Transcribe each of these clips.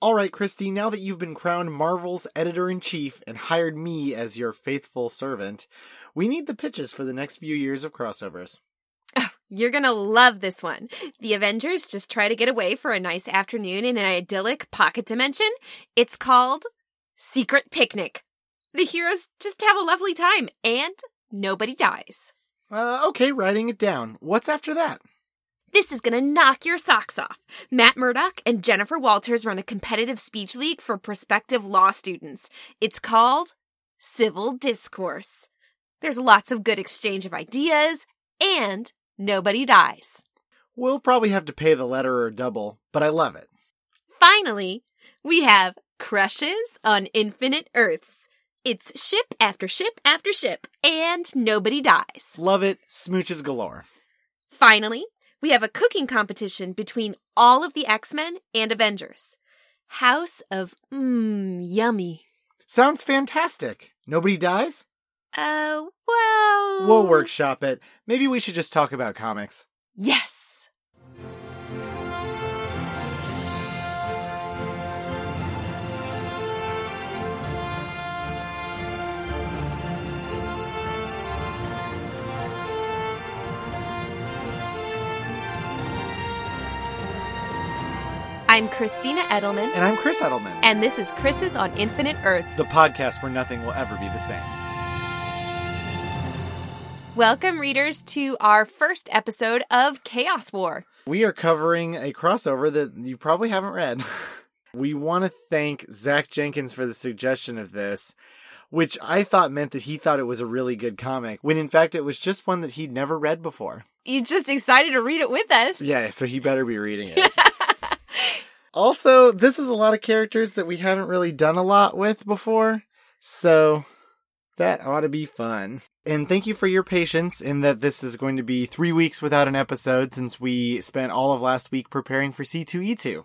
All right, Christy, now that you've been crowned Marvel's editor in chief and hired me as your faithful servant, we need the pitches for the next few years of crossovers. Oh, you're gonna love this one. The Avengers just try to get away for a nice afternoon in an idyllic pocket dimension. It's called Secret Picnic. The heroes just have a lovely time and nobody dies. Uh, okay, writing it down. What's after that? This is gonna knock your socks off. Matt Murdock and Jennifer Walters run a competitive speech league for prospective law students. It's called Civil Discourse. There's lots of good exchange of ideas, and nobody dies. We'll probably have to pay the letterer double, but I love it. Finally, we have Crushes on Infinite Earths. It's ship after ship after ship, and nobody dies. Love it. Smooches galore. Finally, we have a cooking competition between all of the X Men and Avengers. House of Mmm, yummy. Sounds fantastic. Nobody dies? Uh, well. We'll workshop it. Maybe we should just talk about comics. Yes! I'm Christina Edelman, And I'm Chris Edelman, and this is Chris's on Infinite Earths. the podcast where nothing will ever be the same. Welcome, readers, to our first episode of Chaos War. We are covering a crossover that you probably haven't read. we want to thank Zach Jenkins for the suggestion of this, which I thought meant that he thought it was a really good comic, when in fact it was just one that he'd never read before. You just excited to read it with us. Yeah, so he better be reading it. also, this is a lot of characters that we haven't really done a lot with before, so that ought to be fun. And thank you for your patience in that this is going to be three weeks without an episode since we spent all of last week preparing for C2E2.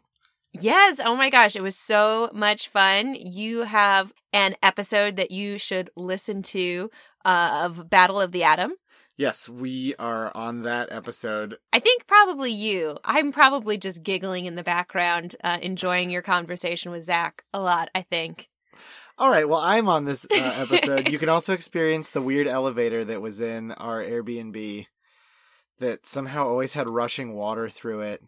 Yes. Oh my gosh. It was so much fun. You have an episode that you should listen to uh, of Battle of the Atom. Yes, we are on that episode. I think probably you. I'm probably just giggling in the background, uh, enjoying your conversation with Zach a lot, I think. All right, well, I'm on this uh, episode. you can also experience the weird elevator that was in our Airbnb that somehow always had rushing water through it.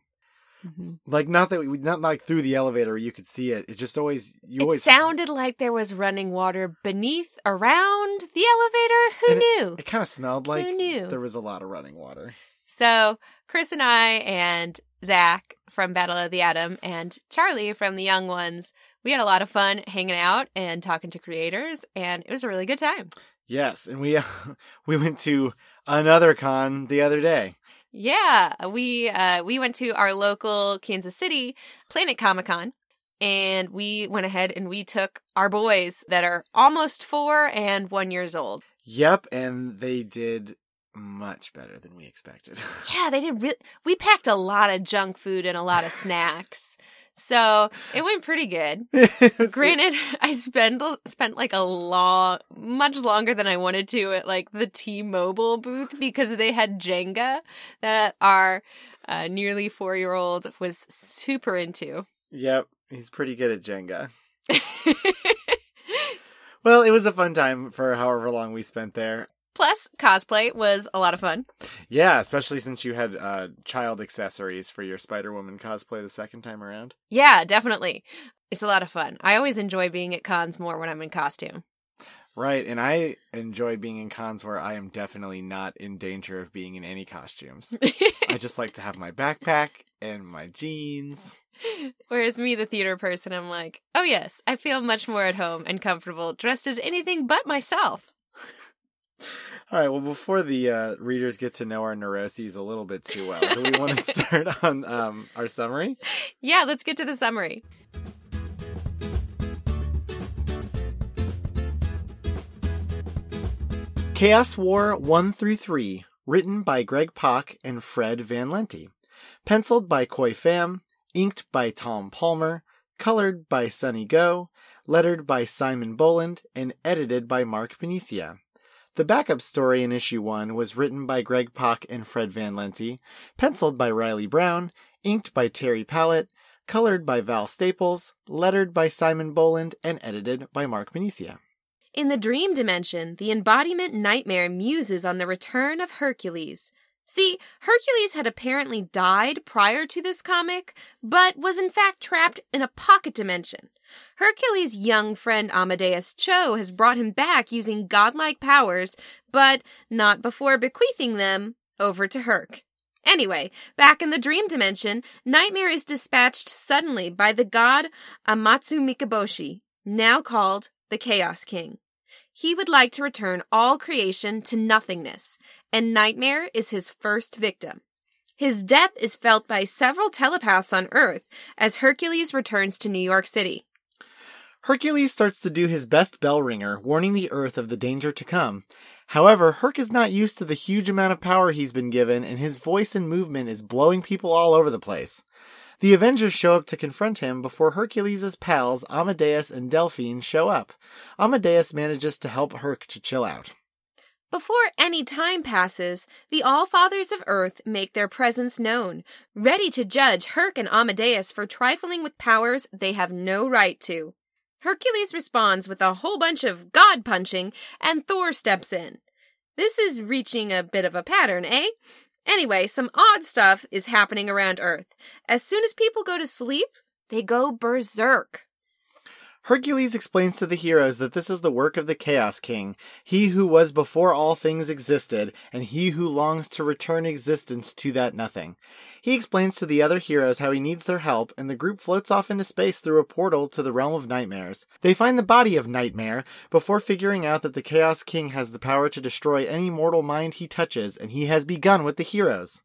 Mm-hmm. Like not that we not like through the elevator you could see it. It just always you It always sounded like there was running water beneath, around the elevator. Who And knew? It kind of smelled like Who knew? there was a lot of running water. So Chris and I and Zach from Battle of the Atom and Charlie from the Young Ones, we had a lot of fun hanging out and talking to creators, and it was a really good time. Yes, and we we went to another con the other day. Yeah, we uh, we went to our local Kansas City Planet Comic Con, and we went ahead and we took our boys that are almost four and one years old. Yep, and they did much better than we expected. Yeah, they did. Re- we packed a lot of junk food and a lot of snacks, so it went pretty good. Granted, I spent spent like a long, much longer than I wanted to at like the T-Mobile booth because they had Jenga that our uh, nearly four year old was super into. Yep, he's pretty good at Jenga. Well, it was a fun time for however long we spent there. Plus, cosplay was a lot of fun. Yeah, especially since you had uh, child accessories for your Spider Woman cosplay the second time around. Yeah, definitely. It's a lot of fun. I always enjoy being at cons more when I'm in costume. Right, and I enjoy being in cons where I am definitely not in danger of being in any costumes. I just like to have my backpack and my jeans. Whereas me, the theater person, I'm like, oh yes, I feel much more at home and comfortable dressed as anything but myself. All right, well, before the uh, readers get to know our neuroses a little bit too well, do we want to start on um, our summary? Yeah, let's get to the summary. Chaos War 1 through 3, written by Greg Pak and Fred Van Lente. Penciled by Khoi Pham, inked by Tom Palmer, colored by Sunny Gho, lettered by Simon Bowland, and edited by Mark Paniccia. The backup story in issue 1 was written by Greg Pak and Fred Van Lente, penciled by Reilly Brown, inked by Terry Pallot, colored by Val Staples, lettered by Simon Bowland, and edited by Mark Paniccia. In the dream dimension, the embodiment nightmare muses on the return of Hercules. See, Hercules had apparently died prior to this comic, but was in fact trapped in a pocket dimension. Hercules' young friend Amadeus Cho has brought him back using godlike powers, but not before bequeathing them over to Herc. Anyway, back in the dream dimension, Nightmare is dispatched suddenly by the god Amatsu Mikaboshi, now called the Chaos King. He would like to return all creation to nothingness, and Nightmare is his first victim. His death is felt by several telepaths on Earth as Hercules returns to New York City. Hercules starts to do his best bell ringer, warning the Earth of the danger to come. However, Herc is not used to the huge amount of power he's been given, and his voice and movement is blowing people all over the place. The Avengers show up to confront him before Hercules' pals Amadeus and Delphine show up. Amadeus manages to help Herc to chill out. Before any time passes, the All Fathers of Earth make their presence known, ready to judge Herc and Amadeus for trifling with powers they have no right to. Hercules responds with a whole bunch of god punching, and Thor steps in. This is reaching a bit of a pattern, eh? Anyway, some odd stuff is happening around Earth. As soon as people go to sleep, they go berserk. Hercules explains to the heroes that this is the work of the Chaos King, he who was before all things existed, and he who longs to return existence to that nothing. He explains to the other heroes how he needs their help, and the group floats off into space through a portal to the realm of nightmares. They find the body of Nightmare before figuring out that the Chaos King has the power to destroy any mortal mind he touches, and he has begun with the heroes.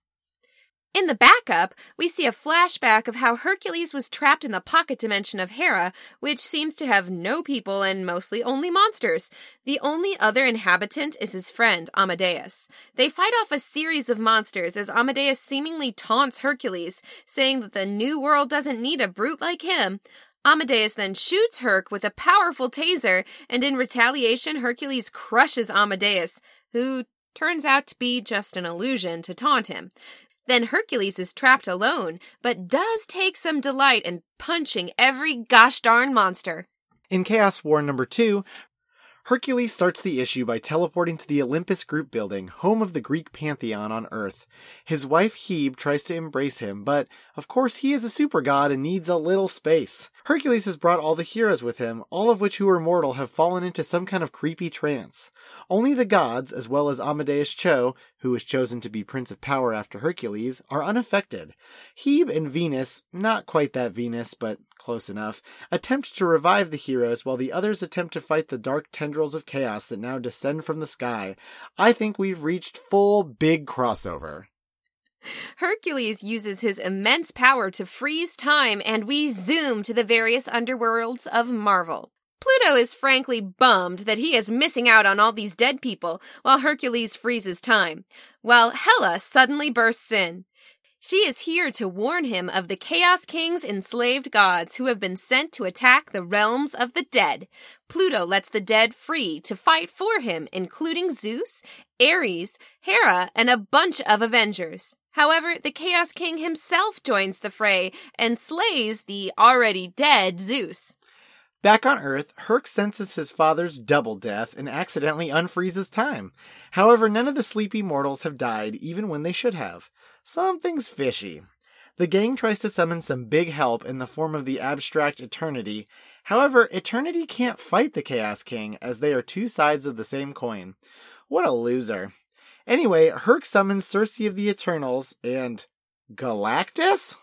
In the backup, we see a flashback of how Hercules was trapped in the pocket dimension of Hera, which seems to have no people and mostly only monsters. The only other inhabitant is his friend, Amadeus. They fight off a series of monsters as Amadeus seemingly taunts Hercules, saying that the new world doesn't need a brute like him. Amadeus then shoots Herc with a powerful taser, and in retaliation, Hercules crushes Amadeus, who turns out to be just an illusion to taunt him. Then Hercules is trapped alone, but does take some delight in punching every gosh darn monster. In Chaos War number 2, Hercules starts the issue by teleporting to the Olympus Group building, home of the Greek pantheon on Earth. His wife Hebe tries to embrace him, but of course he is a super god and needs a little space. Hercules has brought all the heroes with him, all of which who are mortal have fallen into some kind of creepy trance. Only the gods, as well as Amadeus Cho, who was chosen to be Prince of Power after Hercules, are unaffected. Hebe and Venus, not quite that Venus, but close enough, attempt to revive the heroes while the others attempt to fight the dark tendrils of chaos that now descend from the sky. I think we've reached full big crossover. Hercules uses his immense power to freeze time, and we zoom to the various underworlds of Marvel. Pluto is frankly bummed that he is missing out on all these dead people while Hercules freezes time, while Hela suddenly bursts in. She is here to warn him of the Chaos King's enslaved gods who have been sent to attack the realms of the dead. Pluto lets the dead free to fight for him, including Zeus, Ares, Hera, and a bunch of Avengers. However, the Chaos King himself joins the fray and slays the already dead Zeus. Back on Earth, Herc senses his father's double death and accidentally unfreezes time. However, none of the sleepy mortals have died, even when they should have. Something's fishy. The gang tries to summon some big help in the form of the abstract Eternity. However, Eternity can't fight the Chaos King, as they are two sides of the same coin. What a loser. Anyway, Herc summons Sersi of the Eternals and Galactus?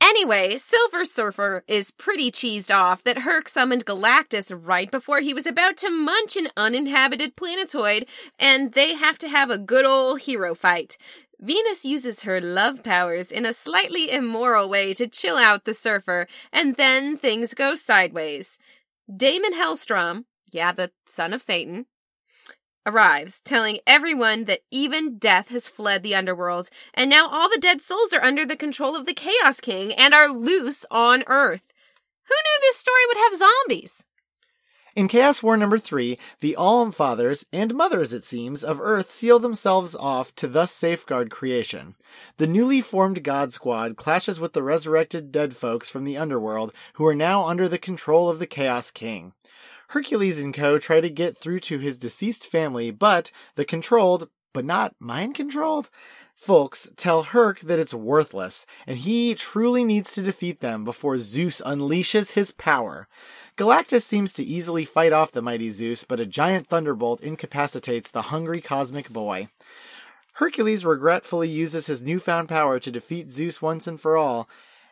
Anyway, Silver Surfer is pretty cheesed off that Herc summoned Galactus right before he was about to munch an uninhabited planetoid, and they have to have a good old hero fight. Venus uses her love powers in a slightly immoral way to chill out the surfer, and then things go sideways. Daimon Hellstrom, yeah, the son of Satan, arrives, telling everyone that even death has fled the underworld, and now all the dead souls are under the control of the Chaos King and are loose on Earth. Who knew this story would have zombies? In Chaos War number three, the All Fathers, and mothers it seems, of Earth seal themselves off to thus safeguard creation. The newly formed God Squad clashes with the resurrected dead folks from the underworld who are now under the control of the Chaos King. Hercules and co try to get through to his deceased family, but the controlled, but not mind controlled, folks tell Herc that it's worthless, and he truly needs to defeat them before Zeus unleashes his power. Galactus seems to easily fight off the mighty Zeus, but a giant thunderbolt incapacitates the hungry cosmic boy. Hercules regretfully uses his newfound power to defeat Zeus once and for all,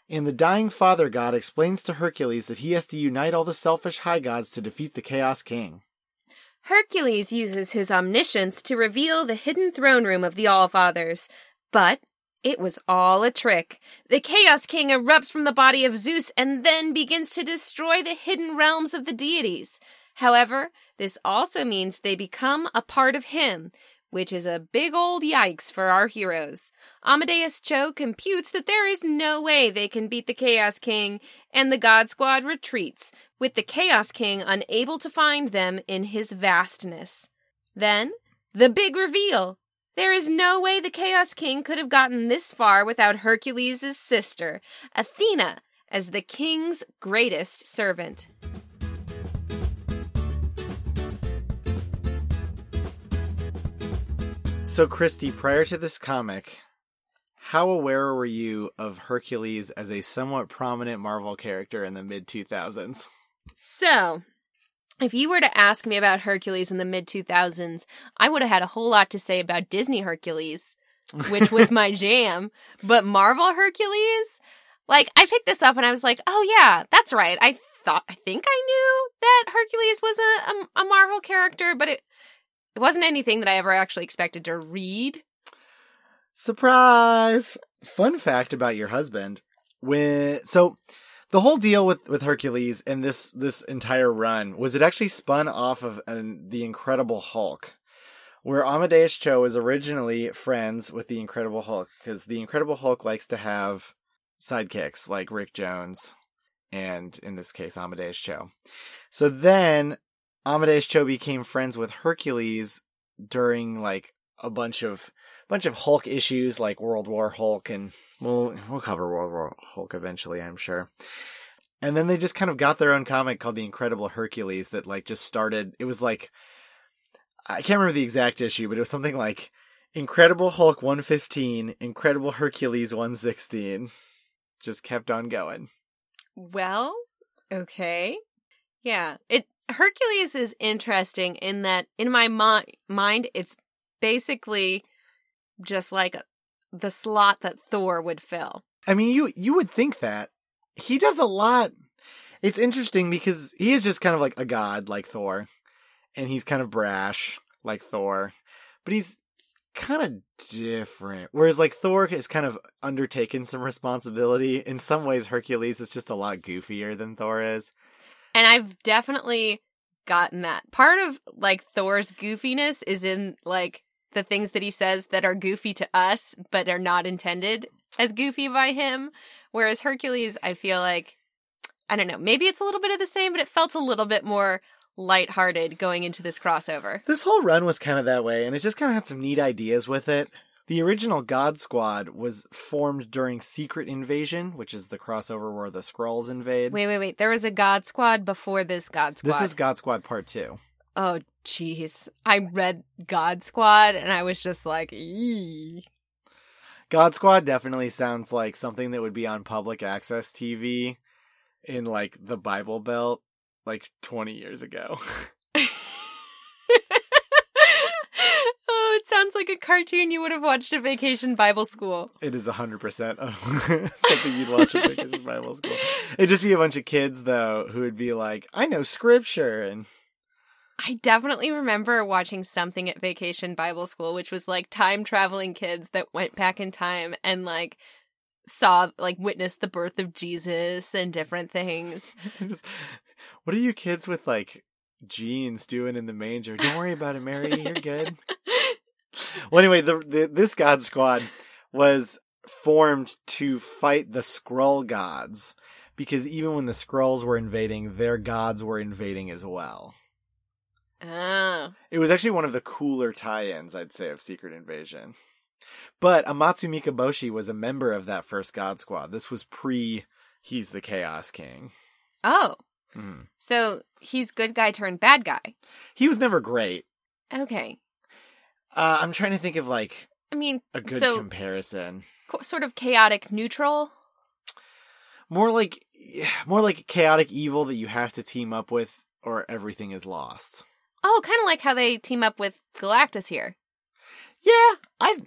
and the dying father god explains to Hercules that he has to unite all the selfish high gods to defeat the Chaos King. Hercules uses his omniscience to reveal the hidden throne room of the All Fathers, but it was all a trick. The Chaos King erupts from the body of Zeus and then begins to destroy the hidden realms of the deities. However, this also means they become a part of him, which is a big old yikes for our heroes. Amadeus Cho computes that there is no way they can beat the Chaos King, and the God Squad retreats, with the Chaos King unable to find them in his vastness. Then, the big reveal. There is no way the Chaos King could have gotten this far without Hercules' sister, Athena, as the king's greatest servant. So, Christy, prior to this comic, how aware were you of Hercules as a somewhat prominent Marvel character in the mid 2000s? So, if you were to ask me about Hercules in the mid 2000s, I would have had a whole lot to say about Disney Hercules, which was my jam. But Marvel Hercules, like, I picked this up and I was like, oh, yeah, that's right. I thought, I think I knew that Hercules was a, a, a Marvel character, but it, it wasn't anything that I ever actually expected to read. Surprise! Fun fact about your husband. When so the whole deal with with Hercules and this this entire run was it actually spun off of an, the Incredible Hulk, where Amadeus Cho was originally friends with the Incredible Hulk because the Incredible Hulk likes to have sidekicks like Rick Jones and in this case Amadeus Cho. So then Amadeus Cho became friends with Hercules during like a bunch of bunch of Hulk issues like World War Hulk and we'll we'll cover World War Hulk eventually, I'm sure. And then they just kind of got their own comic called The Incredible Hercules that like just started it was like I can't remember the exact issue, but it was something like Incredible Hulk 115, Incredible Hercules 116. Just kept on going. Well, okay. Yeah. It Hercules is interesting in that in my mi- mind it's basically just like the slot that Thor would fill. I mean, you you would think that he does a lot. It's interesting because he is just kind of like a god like Thor, and he's kind of brash like Thor, but he's kind of different. Whereas like Thor has kind of undertaken some responsibility. In some ways, Hercules is just a lot goofier than Thor is. And I've definitely gotten that. Part of like Thor's goofiness is in like the things that he says that are goofy to us, but are not intended as goofy by him. Whereas Hercules, I feel like, I don't know, maybe it's a little bit of the same, but it felt a little bit more lighthearted going into this crossover. This whole run was kind of that way, and it just kind of had some neat ideas with it. The original God Squad was formed during Secret Invasion, which is the crossover where the Skrulls invade. Wait, wait, wait. There was a God Squad before this God Squad. This is God Squad Part 2. Oh, jeez. I read God Squad and I was just like, Eee. God Squad definitely sounds like something that would be on public access TV in like the Bible Belt like 20 years ago. oh, it sounds like a cartoon you would have watched at Vacation Bible School. It is 100% of something you'd watch at Vacation Bible School. It'd just be a bunch of kids, though, who would be like, I know scripture. And I definitely remember watching something at Vacation Bible School, which was like time traveling kids that went back in time and like saw, like, witnessed the birth of Jesus and different things. just, what are you kids with like jeans doing in the manger? Don't worry about it, Mary. You're good. well, anyway, the, the this God Squad was formed to fight the Skrull gods because even when the Skrulls were invading, their gods were invading as well. Oh. It was actually one of the cooler tie-ins, I'd say, of Secret Invasion. But Amatsu Mikaboshi was a member of that first God Squad. This was pre he's the Chaos King. Oh. Mhm. So he's good guy turned bad guy. He was never great. Okay. Uh, I'm trying to think of like I mean, a good so comparison. co- sort of chaotic neutral. More like more like chaotic evil that you have to team up with or everything is lost. Oh, kind of like how they team up with Galactus here. Yeah, I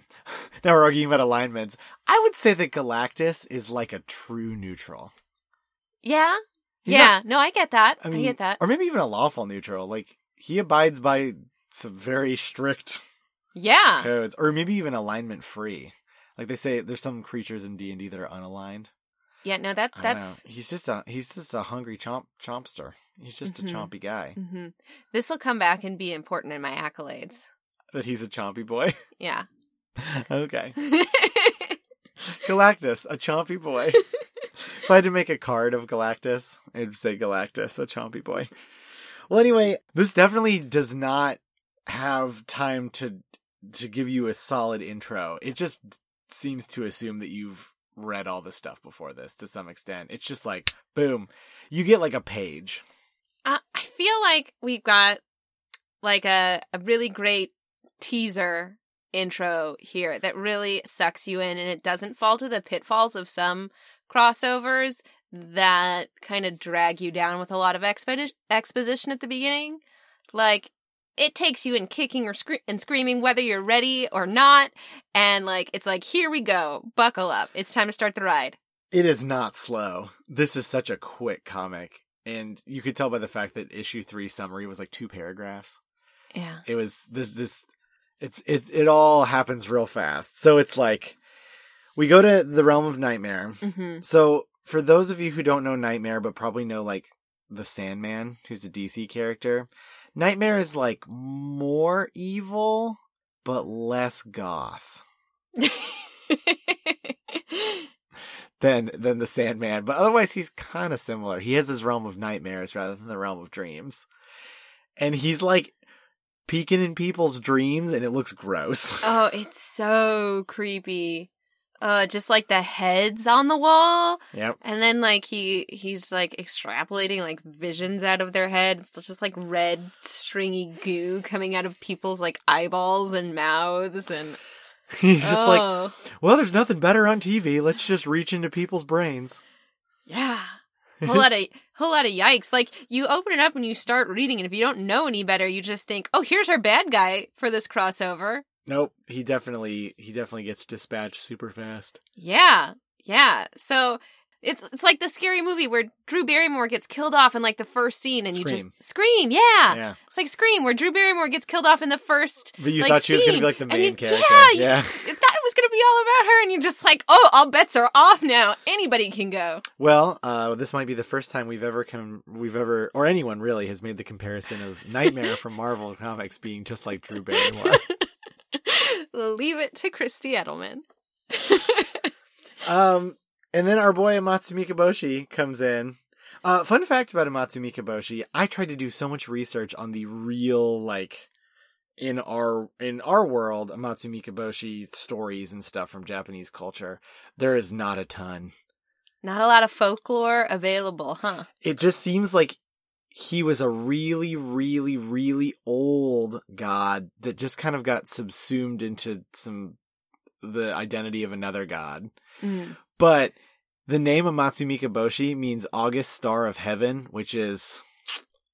now we're arguing about alignments. I would say that Galactus is like a true neutral. Yeah. He's yeah. no, I get that. I I, get that. or maybe even a lawful neutral. Like he abides by some very strict Yeah. codes, or maybe even alignment free. Like they say, there's some creatures in D and D that are unaligned. Yeah. No, that that's. he's just a he's just a hungry chomp chompster. He's just Mhm. a chompy guy. hmm This will come back and be important in my accolades. That he's a chompy boy. Yeah. okay, Galactus, a chompy boy. if I had to make a card of Galactus, I'd say Galactus, a chompy boy. Well, anyway, this definitely does not have time to to give you a solid intro. It just seems to assume that you've read all the stuff before this to some extent. It's just like boom, you get like a page. I feel like we've got like a a really great teaser intro here that really sucks you in and it doesn't fall to the pitfalls of some crossovers that kind of drag you down with a lot of expedi- exposition at the beginning like it takes you in kicking or scre- and screaming whether you're ready or not and like it's like here we go buckle up it's time to start the ride It is not slow. This is such a quick comic. And you could tell by the fact that issue three summary was like two paragraphs. yeah It was this this it's it's it all happens real fast. So it's like we go to the realm of nightmare. mm-hmm. So for those of you who don't know Nightmare but probably know like the Sandman, who's a DC character, Nightmare is like more evil but less goth. than than the Sandman, but otherwise he's kind of similar. He has his realm of nightmares rather than the realm of dreams, and he's like peeking in people's dreams, and it looks gross. Oh, it's so creepy. Uh, just like the heads on the wall, yep. and then like he he's like extrapolating like visions out of their heads. It's just like red stringy goo coming out of people's like eyeballs and mouths, and He's just like, oh, well, there's nothing better on TV. Let's just reach into people's brains. yeah, whole lot of whole lot of yikes. Like you open it up and you start reading, and if you don't know any better, you just think, oh, here's our bad guy for this crossover. Nope. He definitely he definitely gets dispatched super fast. Yeah, yeah. So it's it's like the scary movie where Drew Barrymore gets killed off in like the first scene, and you just scream. Yeah. Yeah, it's like Scream where Drew Barrymore gets killed off in the first. but you like, thought she was gonna be like the main you- character. Yeah, yeah. you-. That was gonna be all about her, and you're just like, oh, all bets are off now. Anybody can go. Well, uh, this might be the first time we've ever come, we've ever, or anyone really has made the comparison of Nightmare from Marvel Comics being just like Drew Barrymore. Leave it to Christy Edelman. um, and then our boy Amatsu Mikaboshi comes in. Uh, fun fact about Amatsu Mikaboshi: I tried to do so much research on the real, like, in our in our world, Amatsu Mikaboshi stories and stuff from Japanese culture. There is not a ton. Not a lot of folklore available, huh? it just seems like he was a really, really, really old god that just kind of got subsumed into some the identity of another god. Mm. But the name of Matsumika Boshi means August Star of Heaven, which is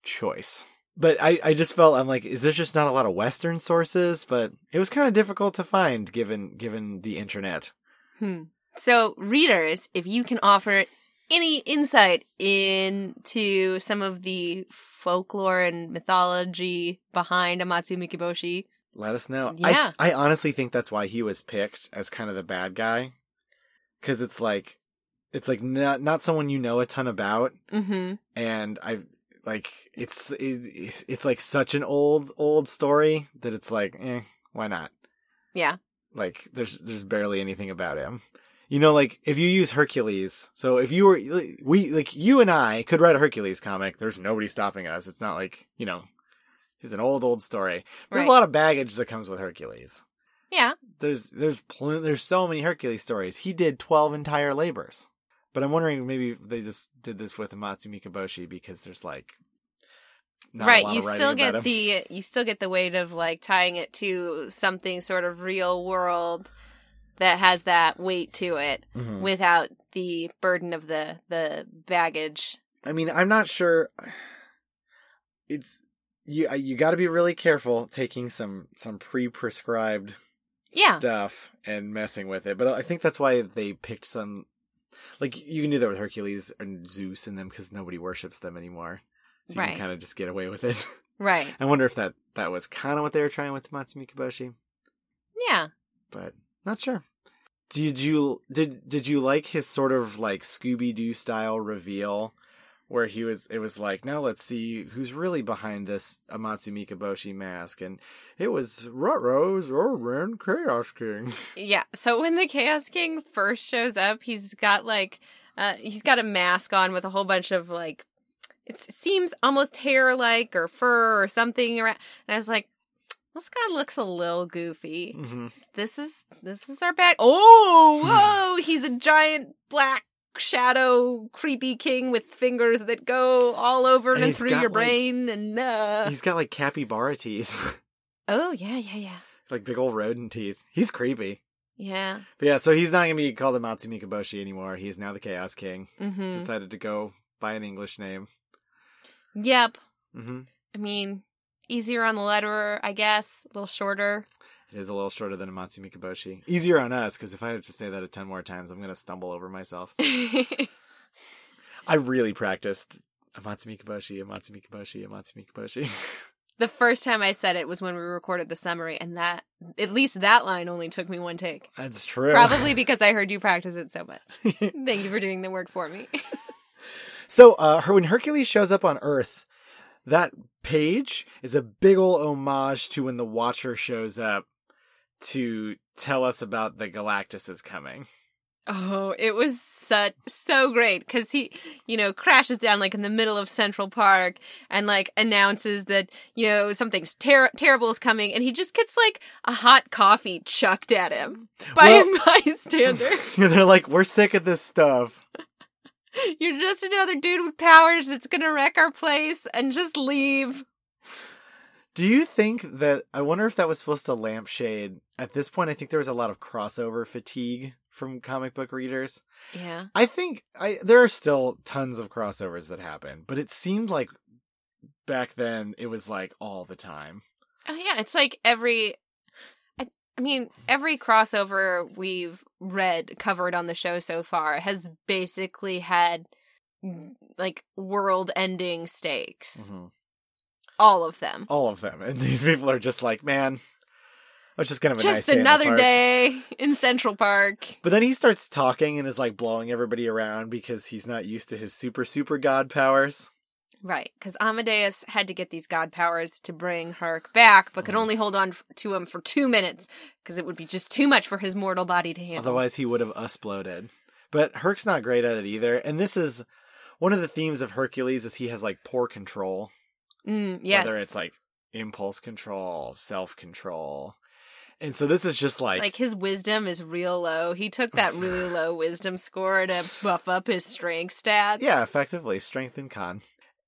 choice. But I, I just felt I'm like, is there just not a lot of Western sources? But it was kind of difficult to find given given the internet. Hmm. So, readers, if you can offer any insight into some of the folklore and mythology behind Amatsu Mikaboshi, Let us know. Yeah. I, I honestly think that's why he was picked as kind of the bad guy. Cause it's like, it's like not, not someone you know a ton about. mm-hmm. And I've, like, it's, it, it's like such an old, old story that it's like, eh, why not? yeah, Like there's, there's barely anything about him. You know, like if you use Hercules, so if you were we like you and I could write a Hercules comic. There's nobody stopping us. It's not like you know, it's an old old story. There's Right. a lot of baggage that comes with Hercules. Yeah. There's there's pl- there's so many Hercules stories. He did twelve entire labors, but I'm wondering maybe they just did this with Amatsu Mikaboshi because there's like not right. You still get the you still get the weight of like tying it to something sort of real world that has that weight to it Mhm. without the burden of the the baggage. I mean, I'm not sure. It's you. You got to be really careful taking some some pre-prescribed Yeah. stuff and messing with it. But I think that's why they picked some. Like you can do that with Hercules and Zeus and them because nobody worships them anymore. So you Right. can kind of just get away with it. Right. I wonder if that that was kind of what they were trying with Matsumi Kiboshi, Yeah. but not sure. Did you did did you like his sort of like Scooby Doo style reveal, where he was? It was like, now let's see who's really behind this Amatsu Mikaboshi mask, and it was Rutrose Orban Chaos King. Yeah. So when the Chaos King first shows up, he's got like uh he's got a mask on with a whole bunch of like it seems almost hair like or fur or something around and I was like this guy looks a little goofy. hmm This is this is our back. Oh, whoa, he's a giant black shadow creepy king with fingers that go all over And and, through your like- brain and uh He's got like capybara teeth, Oh, yeah, yeah, yeah. like big old rodent teeth. He's creepy. Yeah. But yeah, so he's not gonna be called Amatsu Mikaboshi anymore. He's now the Chaos King. Mhm. Decided to go by an English name. Yep. hmm I mean, easier on the letterer, I guess. A little shorter. It is a little shorter than Amatsu Mikaboshi. Easier on us, because if I have to say that a ten more times, I'm gonna stumble over myself. I really practiced Amatsu Mikaboshi, Amatsu Mikaboshi, Amatsu Mikaboshi. the first time I said it was when we recorded the summary, and that at least that line only took me one take. That's true. Probably because I heard you practice it so much. Thank you for doing the work for me. so, uh, when Hercules shows up on Earth, that page is a big ol' homage to when the Watcher shows up to tell us about the Galactus is coming. Oh, it was such so great because he, you know, crashes down like in the middle of Central Park and like announces that you know something's ter- terrible is coming, and he just gets like a hot coffee chucked at him by Well- a bystander. They're like, we're sick of this stuff. You're just another dude with powers that's gonna wreck our place and just leave. Do you think that I wonder if that was supposed to lampshade at this point I think there was a lot of crossover fatigue from comic book readers. Yeah. I think I there are still tons of crossovers that happen, but it seemed like back then it was like all the time. Oh yeah, it's like every I, mean, every crossover we've read covered on the show so far has basically had like world-ending stakes. Mhm. All of them. All of them. And these people are just like, man, it's just kind of a nice Just day in another park." day in Central Park. But then he starts talking and is like blowing everybody around because he's not used to his super super god powers. Right, because Amadeus had to get these god powers to bring Herc back, but could Mhm. only hold on f- to him for two minutes because it would be just too much for his mortal body to handle. Otherwise, he would have exploded. But Herc's not great at it either. And this is one of the themes of Hercules is he has like poor control. Mm, yes, Whether it's like impulse control, self control. And so this is just like, like his wisdom is real low. He took that really low wisdom score to buff up his strength stats. yeah, effectively strength and con.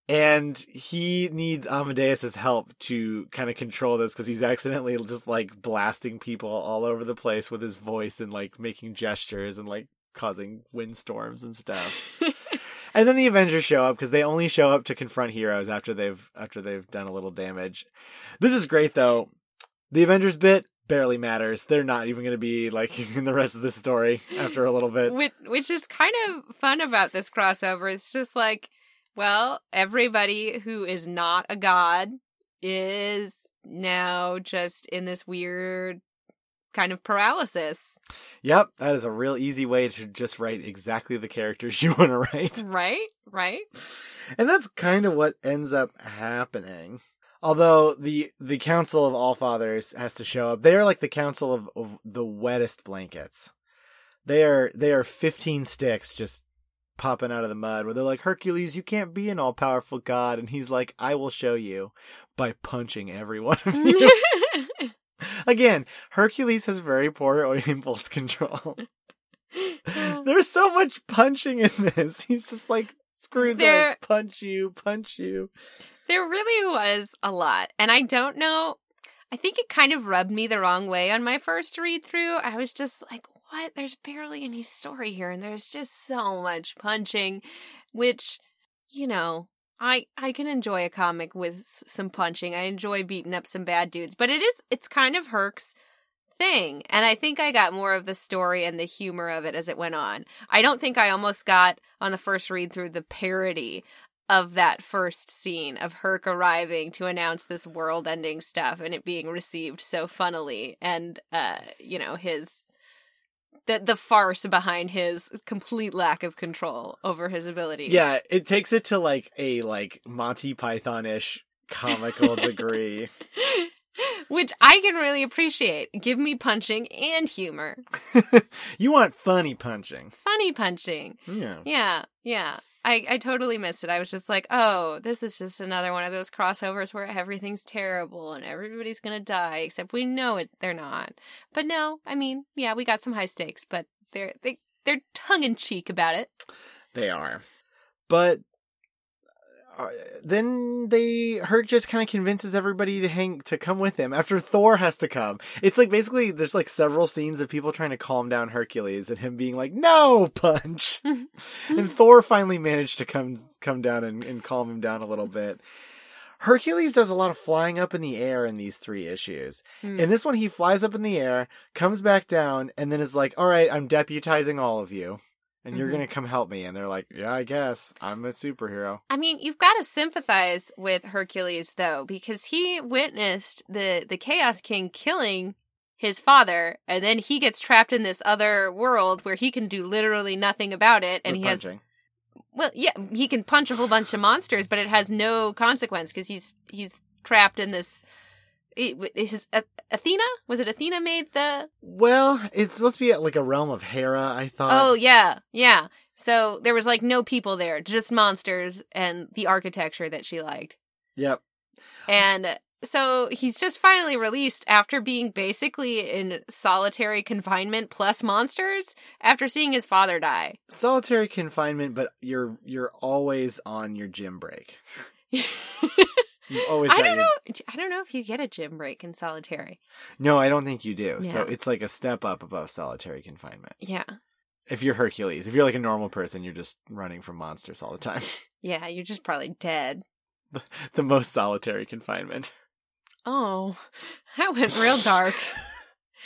And he needs Amadeus's help to kind of control this because he's accidentally just like blasting people all over the place with his voice and like making gestures and like causing windstorms and stuff. and then the Avengers show up because they only show up to confront heroes after they've after they've done a little damage. This is great though. The Avengers bit barely matters. They're not even going to be like in the rest of the story after a little bit. which, which is kind of fun about this crossover. It's just like, well, everybody who is not a god is now just in this weird kind of paralysis, Yep, that is a real easy way to just write exactly the characters you want to write. right? Right? And that's kind of what ends up happening. Although the the Council of All Fathers has to show up. They are like the council of, of the wettest blankets. They are they are 15 sticks just popping out of the mud where they're like, Hercules, you can't be an all powerful god. And he's like, I will show you by punching every one of you. Again, Hercules has very poor impulse control. Oh. There's so much punching in this. He's just like, screw There- this, punch you, punch you. There really was a lot. And I don't know. I think it kind of rubbed me the wrong way on my first read through. I was just like, what? There's barely any story here. And there's just so much punching, which, you know. I, I can enjoy a comic with some punching. I enjoy beating up some bad dudes, but it is it's kind of Herc's thing. And I think I got more of the story and the humor of it as it went on. I don't think I almost got on the first read through the parody of that first scene of Herc arriving to announce this world ending stuff and it being received so funnily and uh you know his the the farce behind his complete lack of control over his abilities. Yeah, it takes it to like a like Monty Python ish comical degree. Which I can really appreciate. Give me punching and humor. you want funny punching. Funny punching. Yeah. Yeah, yeah. I, I totally missed it. I was just like, oh, this is just another one of those crossovers where everything's terrible and everybody's gonna die, except we know it they're not. But no, I mean, yeah, we got some high stakes, but they're they they're tongue in cheek about it. They are. But uh, then they Herc just kind of convinces everybody to hang to come with him after Thor has to come. It's like basically there's like several scenes of people trying to calm down Hercules and him being like, "No, punch." and Thor finally managed to come come down and, and calm him down a little bit. Hercules does a lot of flying up in the air in these three issues. Hmm. In this one, he flies up in the air, comes back down, and then is like, "All right, I'm deputizing all of you, and you're Mhm. gonna come help me." And they're like, "Yeah, I guess I'm a superhero." I mean, you've got to sympathize with Hercules though, because he witnessed the the Chaos King killing his father, and then he gets trapped in this other world where he can do literally nothing about it, and With he has well, yeah, he can punch a whole bunch of monsters, but it has no consequence because he's he's trapped in this. It, is his, A- Athena? Was it Athena made the? Well, it's supposed to be like a realm of Hera. I thought. oh yeah, yeah. So there was like no people there, just monsters and the architecture that she liked. Yep. And so he's just finally released after being basically in solitary confinement plus monsters after seeing his father die. Solitary confinement, but you're you're always on your gym break. You've always I don't your- know. I don't know if you get a gym break in solitary. No, I don't think you do. So it's like a step up above solitary confinement. Yeah. If you're Hercules, if you're like a normal person, you're just running from monsters all the time. Yeah, you're just probably dead. the most solitary confinement. Oh, that went real dark.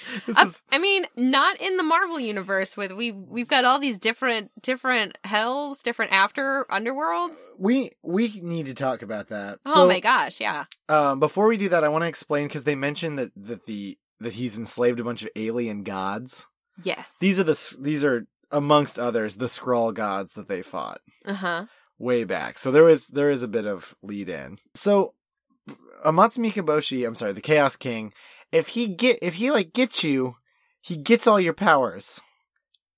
Uh, is I mean, not in the Marvel universe with we we've got all these different different hells, different after underworlds. we we need to talk about that. Oh so, my gosh, yeah. Um, before we do that, I want to explain because they mentioned that that the that he's enslaved a bunch of alien gods. Yes. These are the these are amongst others the Skrull gods that they fought Uh-huh. way back. So there is there is a bit of lead in. So Amatsu Mikaboshi, I'm sorry, the Chaos King, if he get if he like gets you, he gets all your powers.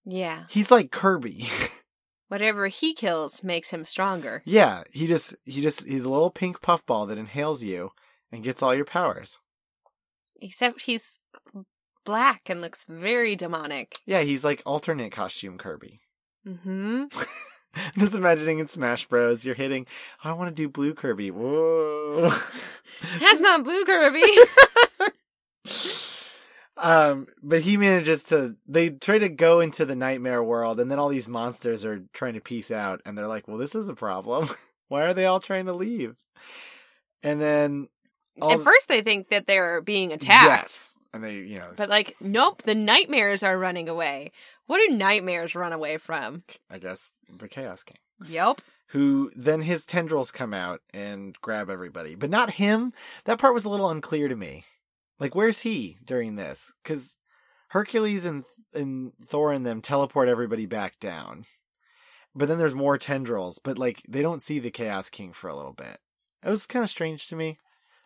Yeah. He's like Kirby. Whatever he kills makes him stronger. yeah, he just he just he's a little pink puffball that inhales you and gets all your powers. Except he's black and looks very demonic. Yeah, he's like alternate costume Kirby. Mm-hmm. I'm just imagining in Smash Bros. You're hitting. I want to do blue Kirby. Whoa. That's not blue Kirby. um, but he manages to. They try to go into the nightmare world, and then all these monsters are trying to peace out, and they're like, "Well, this is a problem. Why are they all trying to leave?" And then all At first, they think that they're being attacked. Yes, and they, you know, But like, nope, the nightmares are running away. What do nightmares run away from? I guess the Chaos King. Yep. who then his tendrils come out and grab everybody, but not him. That part was a little unclear to me. Like, where's he during this? Because Hercules and and Thor and them teleport everybody back down, but then there's more tendrils. But like, they don't see the Chaos King for a little bit. It was kind of strange to me.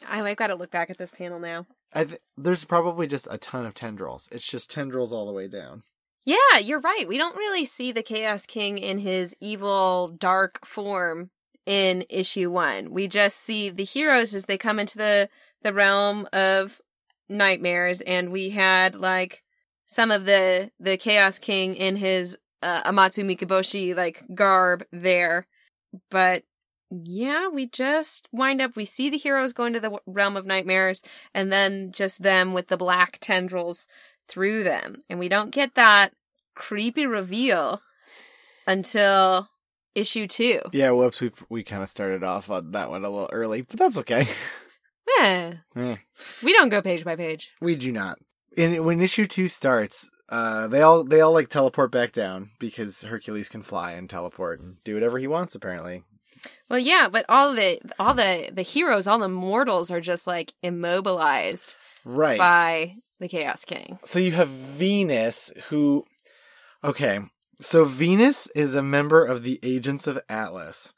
I, I've got to look back at this panel now. I th- there's probably just a ton of tendrils. It's just tendrils all the way down. Yeah, you're right. We don't really see the Chaos King in his evil, dark form in issue one. We just see the heroes as they come into the the realm of nightmares, and we had like some of the the Chaos King in his uh, Amatsu Mikaboshi like garb there, but yeah, we just wind up. We see the heroes going to the realm of nightmares, and then just them with the black tendrils through them, and we don't get that creepy reveal until issue two. Yeah, whoops, we we kind of started off on that one a little early, but that's okay. Eh, we don't go page by page. we do not. In when issue two starts, uh, they all they all like teleport back down because Hercules can fly and teleport and do whatever he wants. Apparently, Well, yeah, but all the all the the heroes, all the mortals are just like immobilized right? by the Chaos King. So you have Venus, who, okay, so Venus is a member of the Agents of Atlas.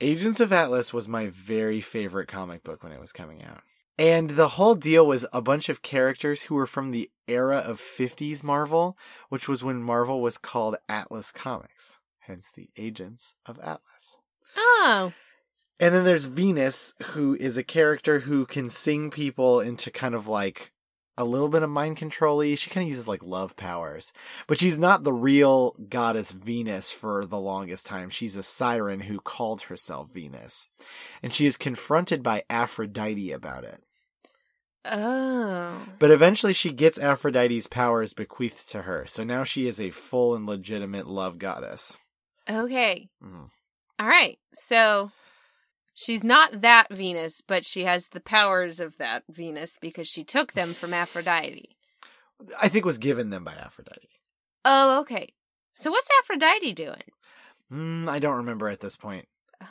Agents of Atlas was my very favorite comic book when it was coming out. And the whole deal was a bunch of characters who were from the era of 50s Marvel, which was when Marvel was called Atlas Comics, hence the Agents of Atlas. Oh, And then there's Venus, who is a character who can sing people into kind of like a little bit of mind control She kind of uses like love powers. But she's not the real goddess Venus for the longest time. She's a siren who called herself Venus. And she is confronted by Aphrodite about it. oh, But eventually she gets Aphrodite's powers bequeathed to her. So now she is a full and legitimate love goddess. okay. Mhm. All right. So she's not that Venus, but she has the powers of that Venus because she took them from Aphrodite. I think was given them by Aphrodite. Oh, okay. So what's Aphrodite doing? Mm, I don't remember at this point.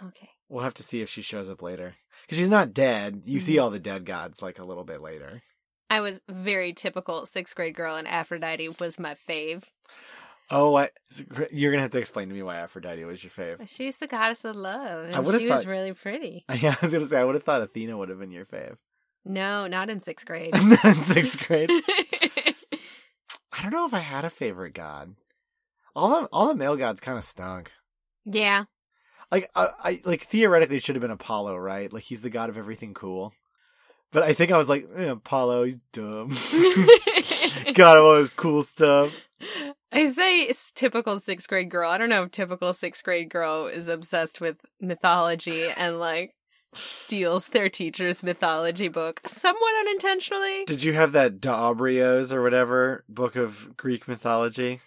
Okay. We'll have to see if she shows up later. Because she's not dead. You see Mhm. all the dead gods like a little bit later. I was very typical sixth grade girl, and Aphrodite was my fave. Oh, I, you're gonna have to explain to me why Aphrodite was your fave. She's the goddess of love, and she was really pretty. Yeah, I was gonna say I would have thought Athena would have been your fave. No, not in sixth grade. not In sixth grade, I don't know if I had a favorite god. All the all the male gods kind of stunk. yeah. Like I, I like theoretically it should have been Apollo, right? Like he's the god of everything cool. But I think I was like eh, Apollo, he's dumb. god of all this cool stuff. I say it's typical sixth grade girl. I don't know if typical sixth grade girl is obsessed with mythology and like steals their teacher's mythology book somewhat unintentionally. Did you have that D'Aubrios or whatever book of Greek mythology?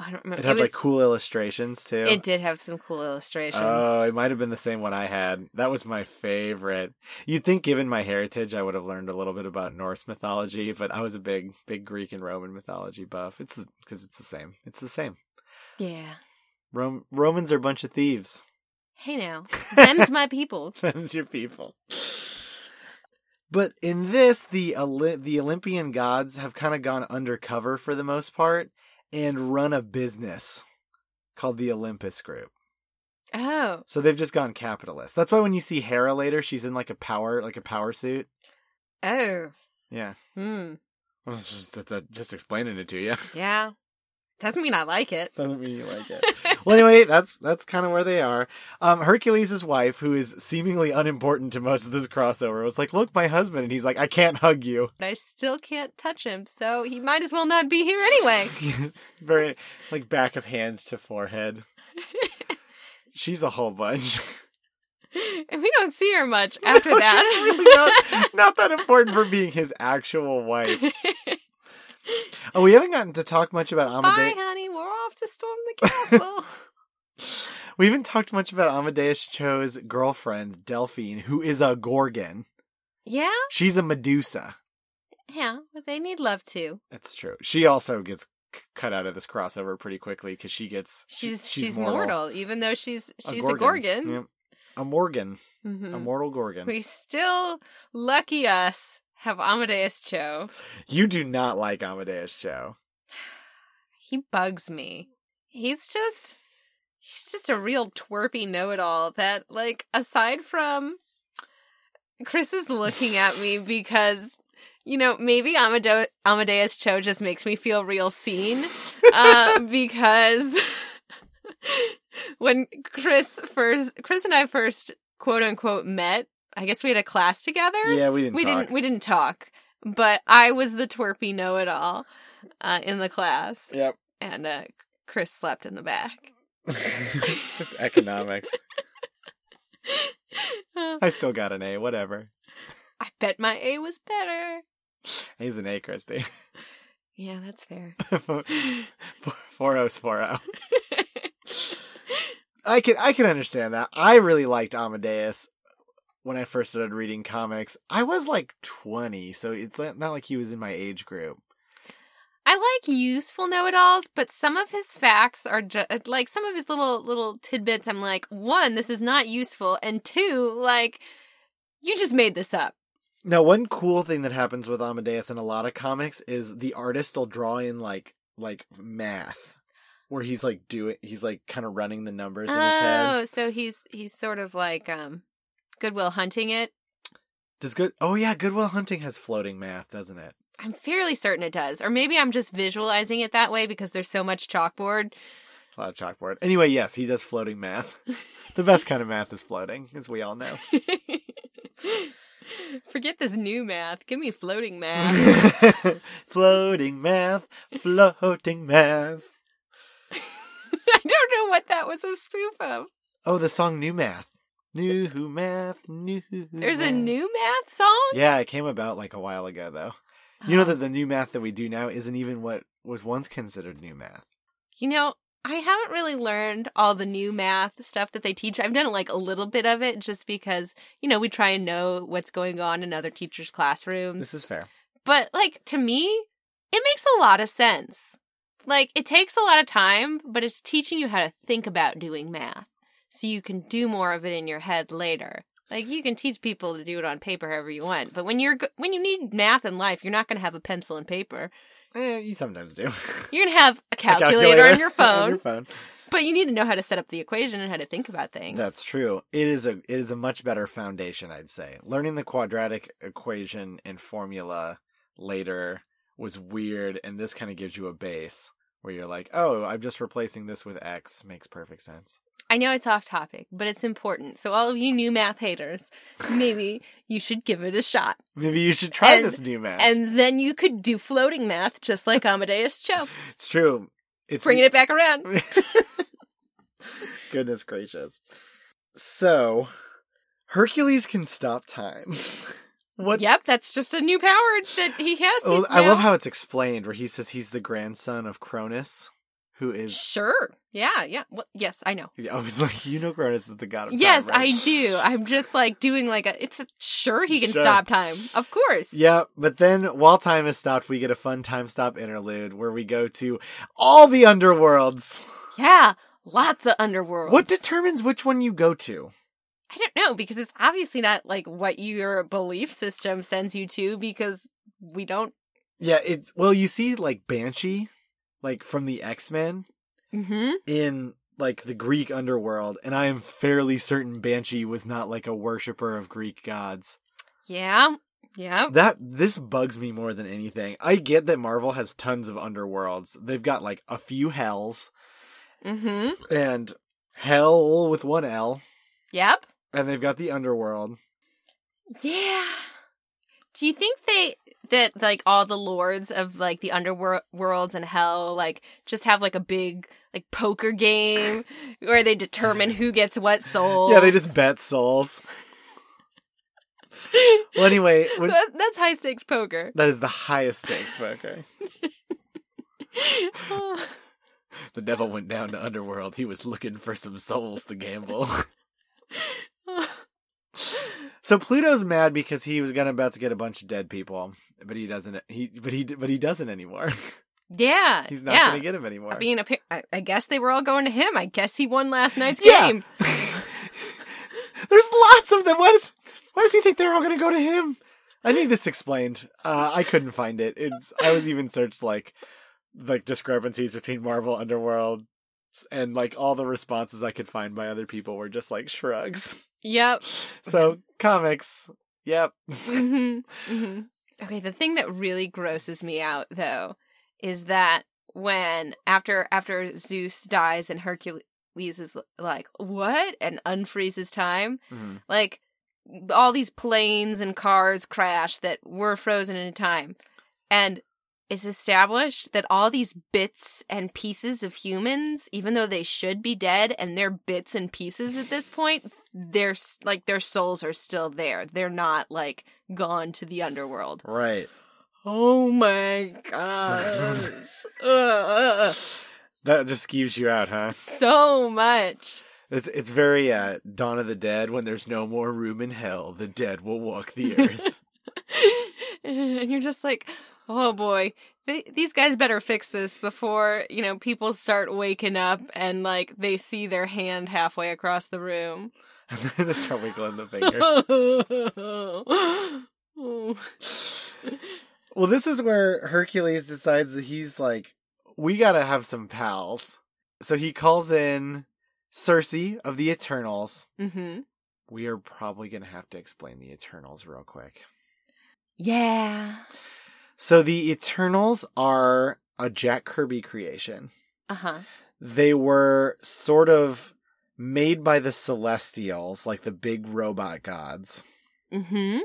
I don't remember. It had was- like cool illustrations too. it did have some cool illustrations. Oh, it might have been the same one I had. That was my favorite. You'd think, given my heritage, I would have learned a little bit about Norse mythology, but I was a big, big Greek and Roman mythology buff. It's because it's the same. It's the same. yeah. Rom- Romans are a bunch of thieves. Hey now, them's my people. Them's your people. But in this, the the Olympian gods have kind of gone undercover for the most part and run a business called the Olympus Group. Oh, So they've just gone capitalist. That's why when you see Hera later, she's in like a power like a power suit. oh, Yeah, hmm, I was just just explaining it to you. yeah. Doesn't mean I like it. Doesn't mean you like it. well, anyway, that's that's kind of where they are. Um, Hercules' wife, who is seemingly unimportant to most of this crossover, was like, "Look, my husband," and he's like, "I can't hug you." But I still can't touch him, so he might as well not be here anyway. Very like back of hand to forehead. She's a whole bunch. and we don't see her much after No, that. really not, not that important for being his actual wife. Oh, we haven't gotten to talk much about Amadeus. Bye, honey. We're off to storm the castle. We haven't talked much about Amadeus Cho's girlfriend, Delphine, who is a Gorgon. yeah, She's a Medusa. yeah. But they need love too. That's true. She also gets c- cut out of this crossover pretty quickly because she gets she- She's she's, mortal. even though she's she's a Gorgon. Gorgon. Yep. A Morgan, Mhm. a mortal Gorgon. We still lucky us have Amadeus Cho. You do not like Amadeus Cho. He bugs me. He's just he's just a real twerpy know-it-all that like aside from Chris is looking at me because You know, maybe Amado- Amadeus Cho just makes me feel real seen uh, because when Chris first, Chris and I first quote unquote met, I guess we had a class together. Yeah, we didn't. we talk. didn't. We didn't talk, but I was the twerpy know-it-all uh, in the class, Yep. and uh, Chris slept in the back. Just economics. I still got an A. Whatever. I bet my A was better. He's an A, Christy. Yeah, that's fair. four O's four O. I can I can understand that. I really liked Amadeus when I first started reading comics. I was like twenty, so it's not like he was in my age group. I like useful know-it-alls, but some of his facts are just like some of his little little tidbits. I'm like, one, this is not useful, and two, like, you just made this up. Now, one cool thing that happens with Amadeus in a lot of comics is the artist will draw in like like math, where he's like doing he's like kind of running the numbers in his head. Oh, so he's he's sort of like um, Good Will Hunting it. Does good? Oh yeah, Good Will Hunting has floating math, doesn't it? I'm fairly certain it does, or maybe I'm just visualizing it that way because there's so much chalkboard. A lot of chalkboard. Anyway, yes, he does floating math. the best kind of math is floating, as we all know. Forget this new math. Give me floating math. floating math, floating math. I don't know what that was a spoof of. Oh, the song New Math. New Math, New There's a new math song? Yeah, it came about like a while ago, though. You know oh. that the new math that we do now isn't even what was once considered new math. You know, I haven't really learned all the new math stuff that they teach. I've done like a little bit of it just because, you know, we try and know what's going on in other teachers' classrooms. This is fair. But like to me, it makes a lot of sense. Like it takes a lot of time, but it's teaching you how to think about doing math so you can do more of it in your head later. Like you can teach people to do it on paper however you want, but when you're when you need math in life, you're not going to have a pencil and paper. Eh, you sometimes do. You're going to have a A calculator, on your phone, on your phone. but you need to know how to set up the equation and how to think about things. That's true. It is a it is a much better foundation, I'd say. Learning the quadratic equation and formula later was weird, and this kind of gives you a base where you're like, oh, I'm just replacing this with X. Makes perfect sense. I know it's off topic, but it's important. So all of you new math haters, maybe you should give it a shot. Maybe you should try And- this new math. And then you could do floating math just like Amadeus Cho. it's true. It's Bringing it back around. Goodness gracious. So, Hercules can stop time. what? Yep, that's just a new power that he has. Oh, now. I love how it's explained where he says he's the grandson of Cronus, who is. Sure. Yeah, yeah. Well, yes, I know. I was like, you know, Cronus is the god of time. Yes, right? I do. I'm just like doing like a. It's a, sure he can Sure. stop time. Of course. Yeah, but then while time is stopped, we get a fun time stop interlude where we go to all the underworlds. Yeah. Lots of underworlds. What determines which one you go to? I don't know because it's obviously not like what your belief system sends you to because we don't. Yeah, it's well, you see like Banshee, like from the X Men Mm-hmm. in like the Greek underworld, and I am fairly certain Banshee was not like a worshiper of Greek gods. Yeah. Yeah. That this bugs me more than anything. I get that Marvel has tons of underworlds. They've got like a few hells Mm-hmm. and hell with one L, Yep. and they've got the underworld. Yeah. Do you think they that like all the lords of like the underworlds and hell like just have like a big like poker game where they determine who gets what souls? Yeah, they just bet souls. Well, anyway, when, That- that's high stakes poker. that is the highest stakes poker. The devil went down to underworld. He was looking for some souls to gamble. So Pluto's mad because he was gonna about to get a bunch of dead people, but he doesn't. He but he but he doesn't anymore. yeah, He's not yeah. gonna get him anymore. I mean, I, I guess they were all going to him. I guess he won last night's Yeah. game. There's lots of them. Why does why does he think they're all gonna go to him? I need this explained. Uh, I couldn't find it. It's I was even searched like like discrepancies between Marvel Underworld and like all the responses I could find by other people were just like shrugs. Yep. So comics, yep. hmm hmm Okay, the thing that really grosses me out though is that when after after Zeus dies and Hercules is like, "What?" and unfreezes time, Mhm. like all these planes and cars crash that were frozen in time. And it's established that all these bits and pieces of humans, even though they should be dead and they're bits and pieces at this point, they're like their souls are still there. They're not like gone to the underworld. Right. Oh my gosh. Ugh. That just skeeves you out, huh? so much. It's it's very uh, Dawn of the Dead. When there's no more room in hell, the dead will walk the earth. and you're just like, oh boy, these guys better fix this before you know people start waking up and like they see their hand halfway across the room. and then they start wiggling the fingers. Well, this is where Hercules decides that he's like, we gotta have some pals. So he calls in Sersi of the Eternals. mm-hmm. We are probably gonna have to explain the Eternals real quick. Yeah. So the Eternals are a Jack Kirby creation. Uh huh. They were sort of made by the Celestials, like the big robot gods. Mm-hmm.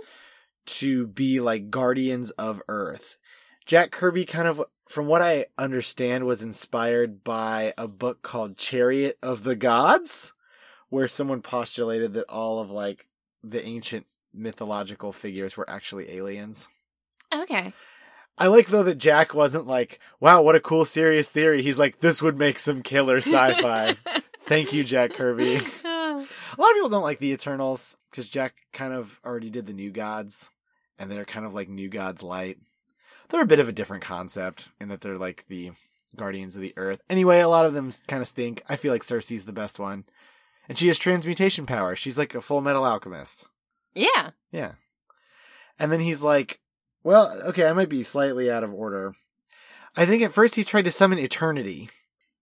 to be like guardians of Earth. Jack Kirby kind of from what I understand was inspired by a book called Chariot of the Gods where someone postulated that all of like the ancient mythological figures were actually aliens. Okay. I like though that Jack wasn't like, "Wow, what a cool serious theory." He's like, "This would make some killer sci-fi." Thank you, Jack Kirby. A lot of people don't like the Eternals because Jack kind of already did the New Gods, and they're kind of like New Gods light. They're a bit of a different concept in that they're like the Guardians of the Earth. Anyway, a lot of them kind of stink. I feel like Sersi's the best one, and she has transmutation power. She's like a Full Metal Alchemist. yeah. Yeah. And then he's like, "Well, okay, I might be slightly out of order. I think at first he tried to summon Eternity.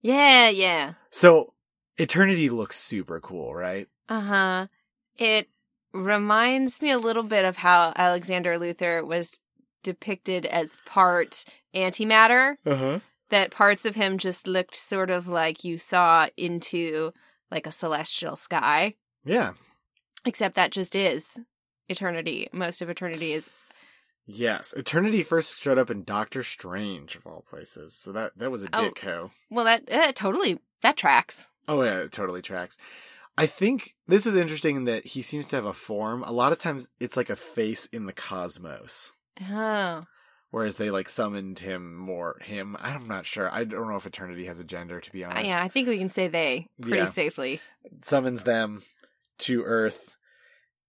Yeah. Yeah. So Eternity looks super cool, right? Uh huh. It reminds me a little bit of how Alexander Luther was depicted as part antimatter. Uh huh. That parts of him just looked sort of like you saw into like a celestial sky, Yeah. except that just is eternity. Most of eternity is. Yes, Eternity first showed up in Doctor Strange of all places, so that that was a Oh. Ditko. Well, that uh, totally that tracks. Oh yeah, it totally tracks. I think this is interesting in that he seems to have a form. A lot of times, it's like a face in the cosmos, Oh, whereas they like summoned him more. Him, I'm not sure. I don't know if Eternity has a gender, to be Uh, honest. yeah. I think we can say they pretty Yeah. safely. Summons them to Earth,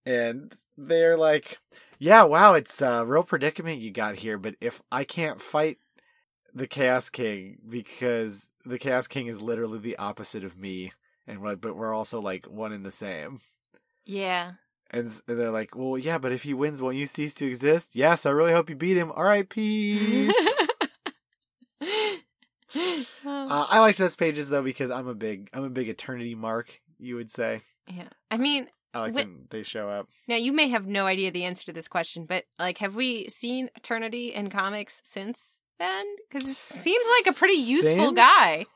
and they're like, "Yeah, wow, it's a real predicament you got here. But if I can't fight the Chaos King because the Chaos King is literally the opposite of me, and we're, but we're also like one and the same." Yeah. And and they're like, "Well, yeah, but if he wins, won't you cease to exist?" Yes, I really hope you beat him. All right, peace. uh, I like those pages though because I'm a big I'm a big Eternity mark. You would say yeah. I mean, I like Wh- when they show up. Now, you may have no idea the answer to this question, but like, have we seen Eternity in comics since then? Because it seems like a pretty useful Since? guy,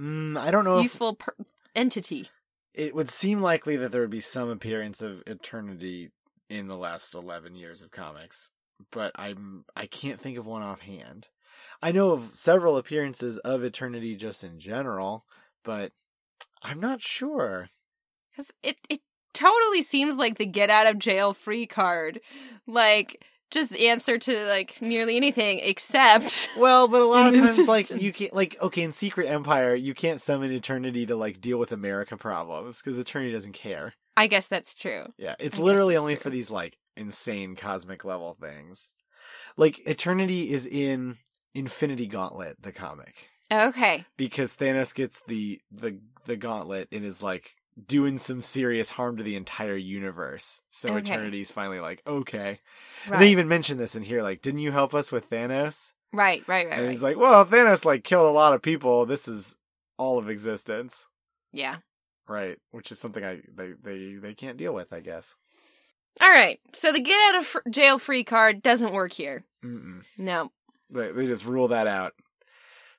Mm, I don't know. If, useful per- entity. it would seem likely that there would be some appearance of Eternity in the last eleven years of comics, but I'm I can't think of one offhand. I know of several appearances of Eternity just in general, but I'm not sure. Because it it totally seems like the get out of jail free card, like just answer to like nearly anything except. Well, but a lot of times, like you can't, like okay, in Secret Empire, you can't summon Eternity to like deal with America problems because Eternity doesn't care. I guess that's true. Yeah, it's I literally only true. for these like insane cosmic level things. Like Eternity is in Infinity Gauntlet, the comic, Okay. because Thanos gets the the the gauntlet and is like doing some serious harm to the entire universe. So Okay. Eternity's finally like, okay. Right. And they even mention this in here, like, didn't you help us with Thanos? right. Right. Right. and Right. he's like, well, Thanos like killed a lot of people. This is all of existence, yeah. right? Which is something I they they they can't deal with, I guess. All right. So the get out of fr- jail free card doesn't work here. Mm-mm. No. They, they just rule that out.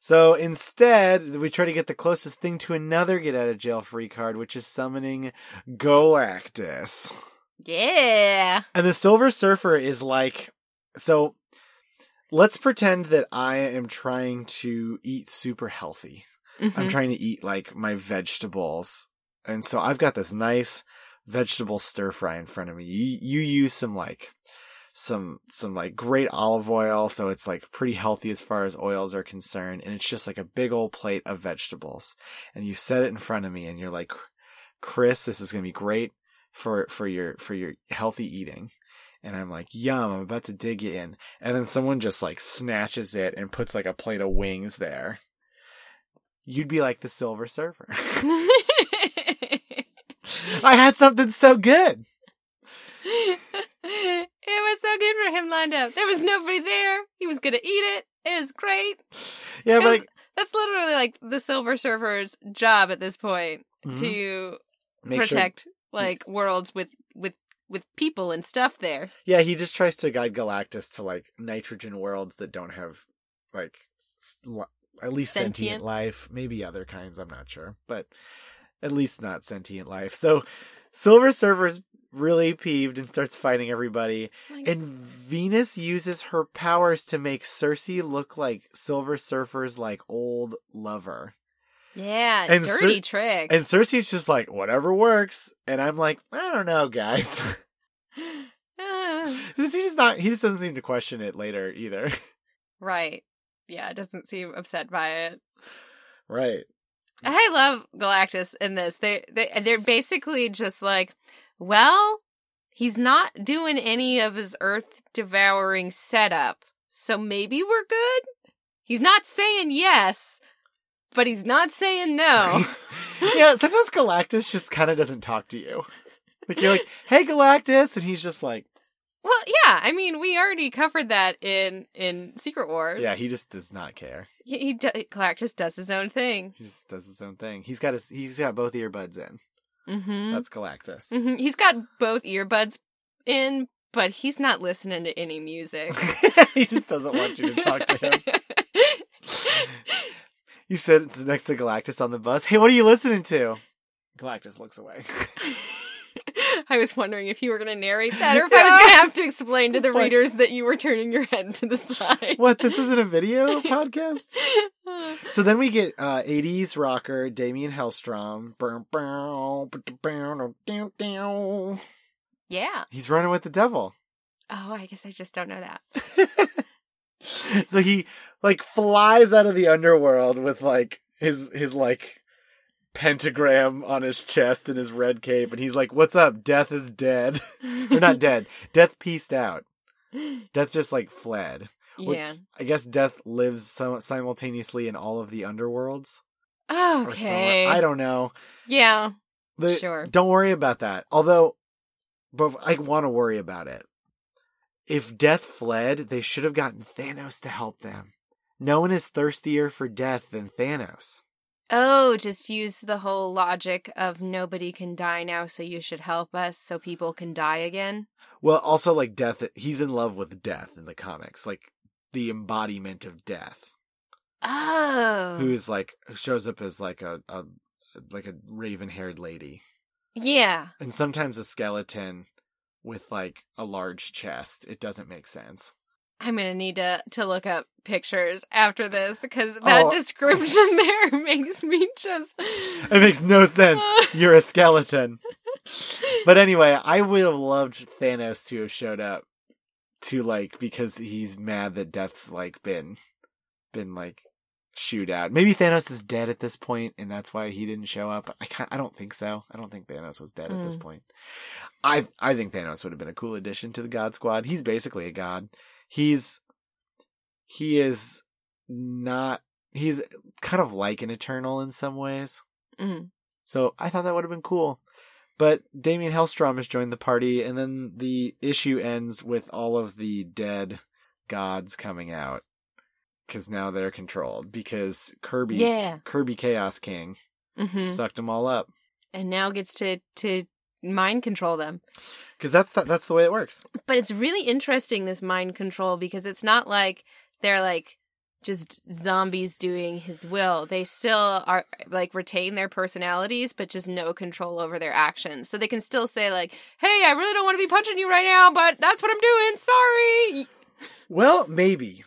So instead, we try to get the closest thing to another get out of jail free card, which is summoning Galactus. Yeah. And the Silver Surfer is like, so let's pretend that I am trying to eat super healthy. I'm Mhm. trying to eat like my vegetables. And so I've got this nice vegetable stir fry in front of me. You, you use some like, some, some like great olive oil. So it's like pretty healthy as far as oils are concerned. And it's just like a big old plate of vegetables. And you set it in front of me and you're like, Chris, this is going to be great for, for your, for your healthy eating. And I'm like, yum, I'm about to dig it in. And then someone just like snatches it and puts like a plate of wings there. You'd be like the Silver Surfer. I had something so good. it was so good for him lined up. There was nobody there. He was gonna eat it. It was great. Yeah, It but was- like, That's literally like the Silver Surfer's job at this point mhm. to make sure. protect like worlds with with with people and stuff there. Yeah, he just tries to guide Galactus to like nitrogen worlds that don't have like at least sentient. Sentient. life. Maybe other kinds. I'm not sure, but at least not sentient life. So Silver Surfer's really peeved and starts fighting everybody. Like, And Venus uses her powers to make Sersi look like Silver Surfer's like old lover. yeah, and dirty Cer- trick. And Sersi's just like, whatever works. And I'm like, I don't know, guys. He just not he just doesn't seem to question it later either. right. Yeah, doesn't seem upset by it. right. I love Galactus in this. They they they're basically just like, well, he's not doing any of his earth devouring setup. So maybe we're good? He's not saying yes, but he's not saying no. yeah, sometimes Galactus just kind of doesn't talk to you. Like you're like, "Hey Galactus," and he's just like, well, yeah, I mean, we already covered that in in Secret Wars. yeah, he just does not care. he, he do- Galactus does his own thing. He just does his own thing. He's got his he's got both earbuds in. Mhm. That's Galactus. Mhm. He's got both earbuds in, but he's not listening to any music. he just doesn't want you to talk to him. You sit next to Galactus on the bus. Hey, what are you listening to? Galactus looks away. I was wondering if you were going to narrate that or if I was going to have to explain to the like- readers that you were turning your head to the side. what? This isn't a video podcast? So then we get uh 80s rocker Daimon Hellstrom. yeah. He's running with the devil. Oh, I guess I just don't know that. so he like flies out of the underworld with like his his like pentagram on his chest and his red cape and he's like what's up death is dead They're not dead death pieced out death just like fled Which- Yeah. i guess death lives sim- simultaneously in all of the underworlds. Okay. i don't know Yeah. The- Sure. Don't worry about that. Although, but I want to worry about it. If death fled, they should have gotten Thanos to help them. No one is thirstier for death than Thanos. Oh, just use the whole logic of nobody can die now, so you should help us so people can die again. Well, also like death, he's in love with death in the comics, like the embodiment of death, Oh. who is like who shows up as like a, a like a raven-haired lady, yeah. and sometimes a skeleton with like a large chest. It doesn't make sense. I'm gonna need to to look up pictures after this because that Oh. description there makes me just. It makes no sense. You're a skeleton. But anyway, I would have loved Thanos to have showed up to like because he's mad that Death's like been been like shoot out. Maybe Thanos is dead at this point and that's why he didn't show up. I can't, I don't think so. I don't think Thanos was dead at this Mm. point. I I think Thanos would have been a cool addition to the God Squad. He's basically a god. He's he is not he's kind of like an eternal in some ways. Mm. So I thought that would have been cool. But Daimon Hellstrom has joined the party, and then the issue ends with all of the dead gods coming out. Because now they're controlled. Because Kirby, Yeah. Kirby Chaos King, hmm sucked them all up. And now gets to to mind control them. Because that's the, that's the way it works. But it's really interesting this mind control because it's not like they're like just zombies doing his will. They still are like retain their personalities, but just no control over their actions. So they can still say like, "Hey, I really don't want to be punching you right now, but that's what I'm doing. Sorry." Well, maybe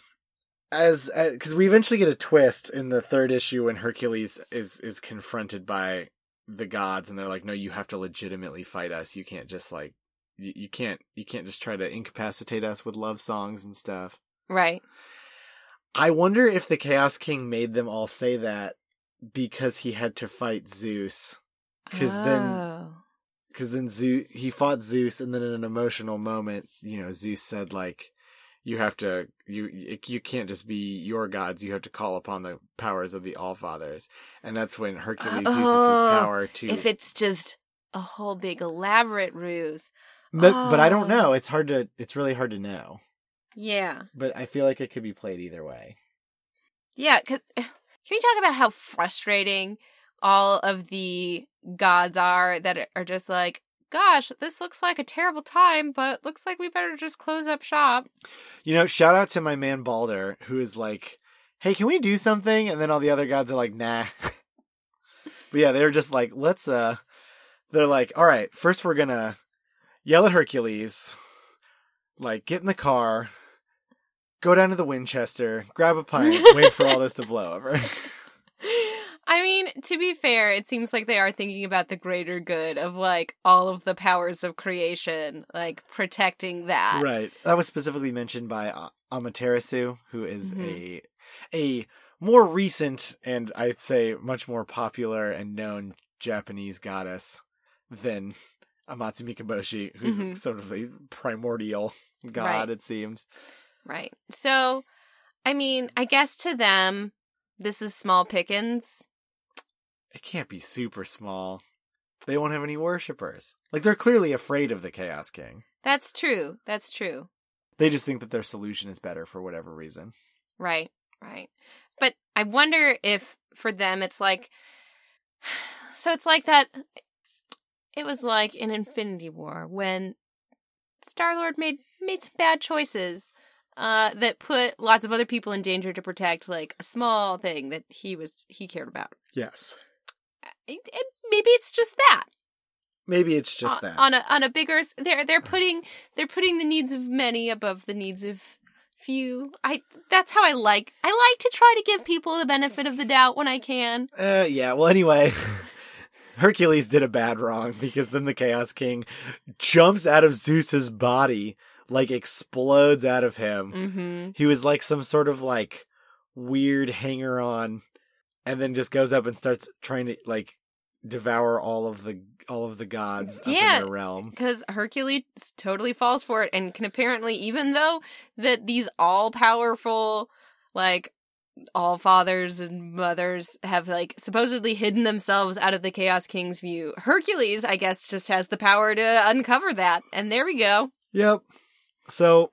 as uh, because we eventually get a twist in the third issue when Hercules is is confronted by the gods, and they're like, "No, you have to legitimately fight us. You can't just like." You, you can't you can't just try to incapacitate us with love songs and stuff. Right. I wonder if the Chaos King made them all say that because he had to fight Zeus. Because then, Oh. because then Zeus he fought Zeus, and then in an emotional moment, you know, Zeus said like, "You have to you you can't just be your gods. You have to call upon the powers of the All Fathers." And that's when Hercules uses his Oh, power to. if it's just a whole big elaborate ruse. but but I don't Oh. know. It's hard to. It's really hard to know. Yeah. But I feel like it could be played either way. Yeah, cuz can we talk about how frustrating all of the gods are that are just like, gosh, this looks like a terrible time, but looks like we better just close up shop. You know, shout out to my man Balder, who is like, "Hey, can we do something?" And then all the other gods are like, "Nah." but yeah, they're just like, "Let's." uh They're like, "All right, first we're gonna yell at Hercules, like get in the car, go down to the Winchester, grab a pint, wait for all this to blow over." I mean, to be fair, it seems like they are thinking about the greater good of like all of the powers of creation, like protecting that. right. That was specifically mentioned by uh, Amaterasu, who is Mhm. a a more recent and I'd say much more popular and known Japanese goddess than Amatsu Mikaboshi, who's Mhm. sort of a primordial god, Right. it seems. Right. So, I mean, I guess to them, this is small pickings. It can't be super small. They won't have any worshippers. Like they're clearly afraid of the Chaos King. That's true. That's true. They just think that their solution is better for whatever reason. Right. Right. But I wonder if for them it's like, so it's like that. It was like in Infinity War when Star Lord made made some bad choices uh, that put lots of other people in danger to protect like a small thing that he was he cared about. Yes. Maybe it's just that. Maybe it's just on, that. on a on a bigger they're they're putting they're putting the needs of many above the needs of few. I that's how I like I like to try to give people the benefit of the doubt when I can. Uh, yeah. Well, anyway, Hercules did a bad wrong because then the Chaos King jumps out of Zeus's body, like explodes out of him. Mm-hmm. He was like some sort of like weird hanger on, and then just goes up and starts trying to like devour all of the all of the gods up Yeah. in their realm. Because Hercules totally falls for it and can apparently, even though that these all powerful, like all fathers and mothers have like supposedly hidden themselves out of the Chaos King's view, Hercules, I guess, just has the power to uncover that. And there we go. Yep. So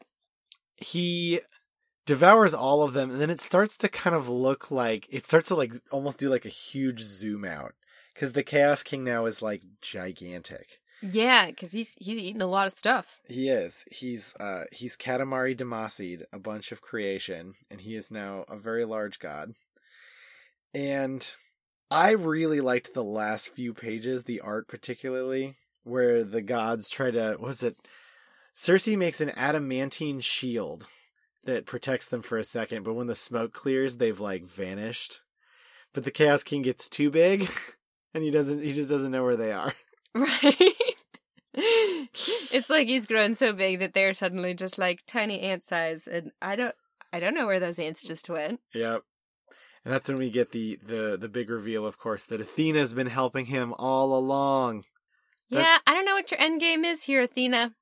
he devours all of them, and then it starts to kind of look like it starts to like almost do like a huge zoom out because the Chaos King now is like gigantic. Yeah, because he's he's eating a lot of stuff. He is. He's uh he's Katamari Damacy'd, a bunch of creation, and he is now a very large god. And I really liked the last few pages, the art particularly, where the gods try to was it Sersi makes an adamantine shield that protects them for a second, but when the smoke clears, they've like vanished. But the Chaos King gets too big and he doesn't he just doesn't know where they are. Right. it's like he's grown so big that they're suddenly just like tiny ant size, and I don't I don't know where those ants just went. Yep. And that's when we get the the the big reveal, of course, that Athena's been helping him all along. That's- Yeah, I don't know what your end game is here, Athena.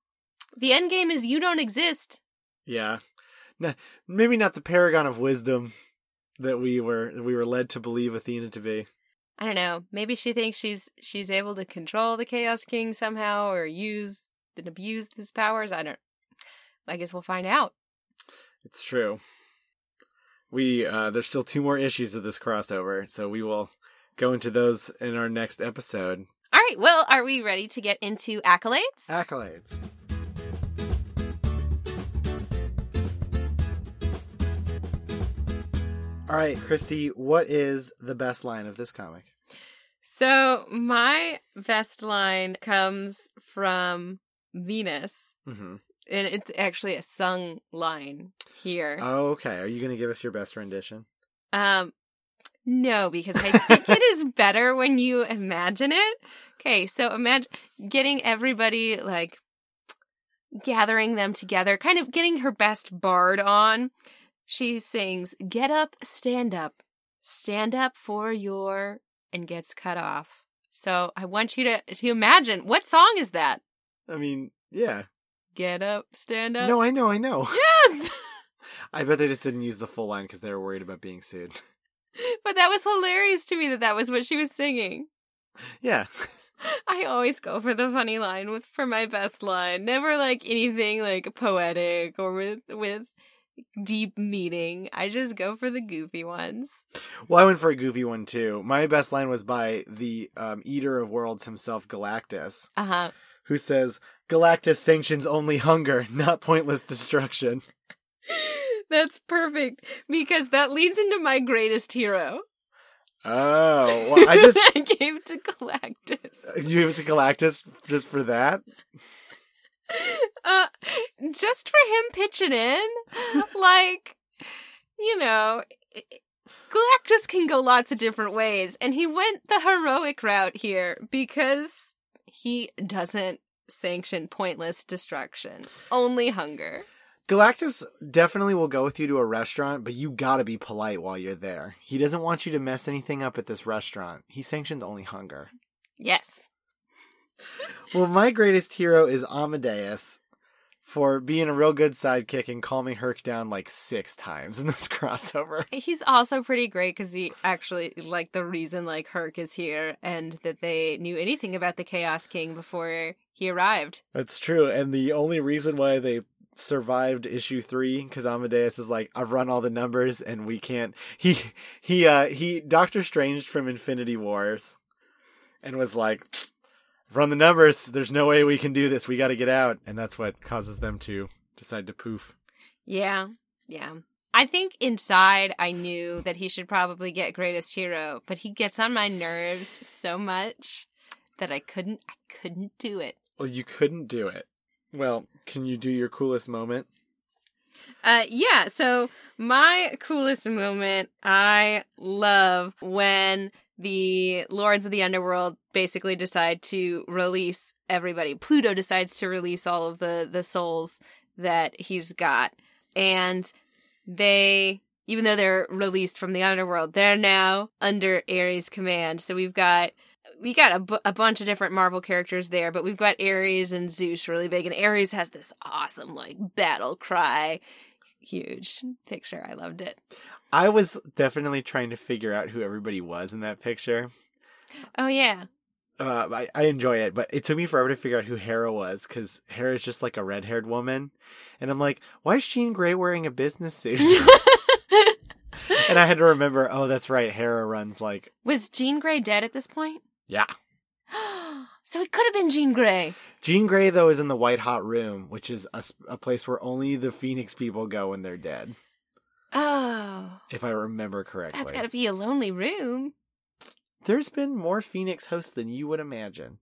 The end game is you don't exist. Yeah. N- maybe not the paragon of wisdom that we were that we were led to believe Athena to be. I don't know. Maybe she thinks she's she's able to control the Chaos King somehow or use and abuse his powers. I don't. I guess we'll find out. It's true. We uh there's still two more issues of this crossover, so we will go into those in our next episode. All right, well, are we ready to get into accolades? Accolades. All right, Christy, what is the best line of this comic? So, my best line comes from Venus, Mm-hmm. and it's actually a sung line here. Oh, okay. Are you going to give us your best rendition? Um, no, because I think it is better when you imagine it. Okay, so imagine getting everybody like gathering them together, kind of getting her best bard on. She sings, Get up, stand up, stand up for your, and gets cut off. So I want you to, to imagine what song is that? I mean, yeah. Get up, stand up. No, I know, I know. Yes! I bet they just didn't use the full line because they were worried about being sued. but that was hilarious to me that that was what she was singing. yeah. I always go for the funny line with for my best line. Never like anything like poetic or with with deep meaning. I just go for the goofy ones. Well, I went for a goofy one too. My best line was by the um, Eater of Worlds himself, Galactus, Uh huh. who says, Galactus sanctions only hunger, not pointless destruction. That's perfect because that leads into my greatest hero. Oh, well, I just. I gave to Galactus. You give it to Galactus just for that? Uh, just for him pitching in, like, you know, Galactus can go lots of different ways, and he went the heroic route here because he doesn't sanction pointless destruction, only hunger. Galactus definitely will go with you to a restaurant, but you gotta be polite while you're there. He doesn't want you to mess anything up at this restaurant. He sanctions only hunger. Yes. Well, my greatest hero is Amadeus for being a real good sidekick and calming Herc down like six times in this crossover. He's also pretty great because he actually, like, the reason, like, Herc is here and that they knew anything about the Chaos King before he arrived. That's true, and the only reason why they survived issue three because Amadeus is like, I've run all the numbers and we can't. He he uh he Doctor Strange from Infinity Wars, and was like, run the numbers. There's no way we can do this. We got to get out, and that's what causes them to decide to poof. Yeah, yeah. I think inside I knew that he should probably get greatest hero, but he gets on my nerves so much that I couldn't I couldn't do it. Well, you couldn't do it. Well, can you do your coolest moment? Uh yeah, so my coolest moment I love when the lords of the underworld basically decide to release everybody. Pluto decides to release all of the the souls that he's got. And they even though they're released from the underworld, they're now under Ares command. So we've got we got a, a bunch of different Marvel characters there, but we've got Ares and Zeus really big, and Ares has this awesome like battle cry, huge picture. I loved it. I was definitely trying to figure out who everybody was in that picture. Oh yeah, Uh, I, I enjoy it, but it took me forever to figure out who Hera was because Hera is just like a red haired woman. And I'm like, why is Jean Grey wearing a business suit? and I had to remember, oh, that's right. Hera runs like, was Jean Grey dead at this point? yeah. so it could have been Jean Grey. Jean Grey, though, is in the White Hot Room, which is a place where only the Phoenix people go when they're dead, Oh, if I remember correctly. that's got to be a lonely room. There's been more Phoenix hosts than you would imagine.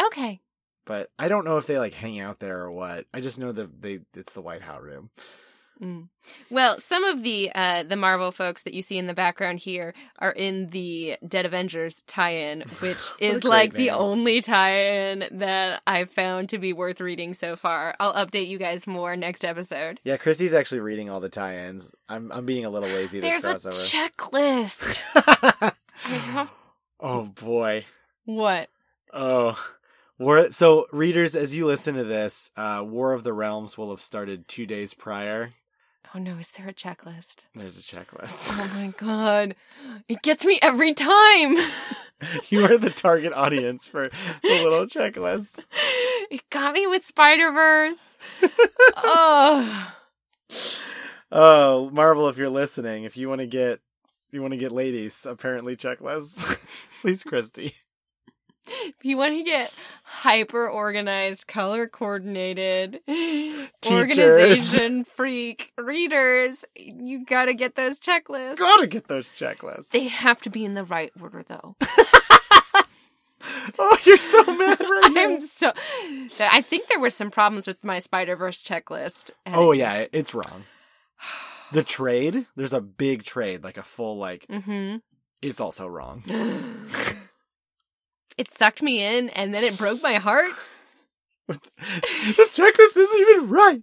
Okay. But I don't know if they like hang out there or what. I just know that they it's the White Hot Room. Mm. Well, some of the uh, the Marvel folks that you see in the background here are in the Dead Avengers tie-in, which is like the only tie-in that I've found to be worth reading so far. I'll update you guys more next episode. Yeah, Christy's actually reading all the tie-ins. I'm I'm being a little lazy this There's a checklist. Have- oh boy. what? Oh. War so readers as you listen to this, uh War of the Realms will have started 2 days prior. Oh no, is there a checklist? There's a checklist. Oh my god. It gets me every time. you are the target audience for the little checklist. It got me with Spider-Verse. oh. Oh, Marvel, if you're listening, if you want to get you want to get ladies apparently checklists, please, Christy. If you want to get hyper organized, color coordinated, organization freak readers, you gotta get those checklists. Gotta get those checklists. They have to be in the right order, though. oh, you're so mad right now. I'm so. I think there were some problems with my Spider Verse checklist. and Oh yeah, it's wrong. The trade, there's a big trade, like a full like. Mhm. It's also wrong. it sucked me in, and then it broke my heart. this checklist isn't even right.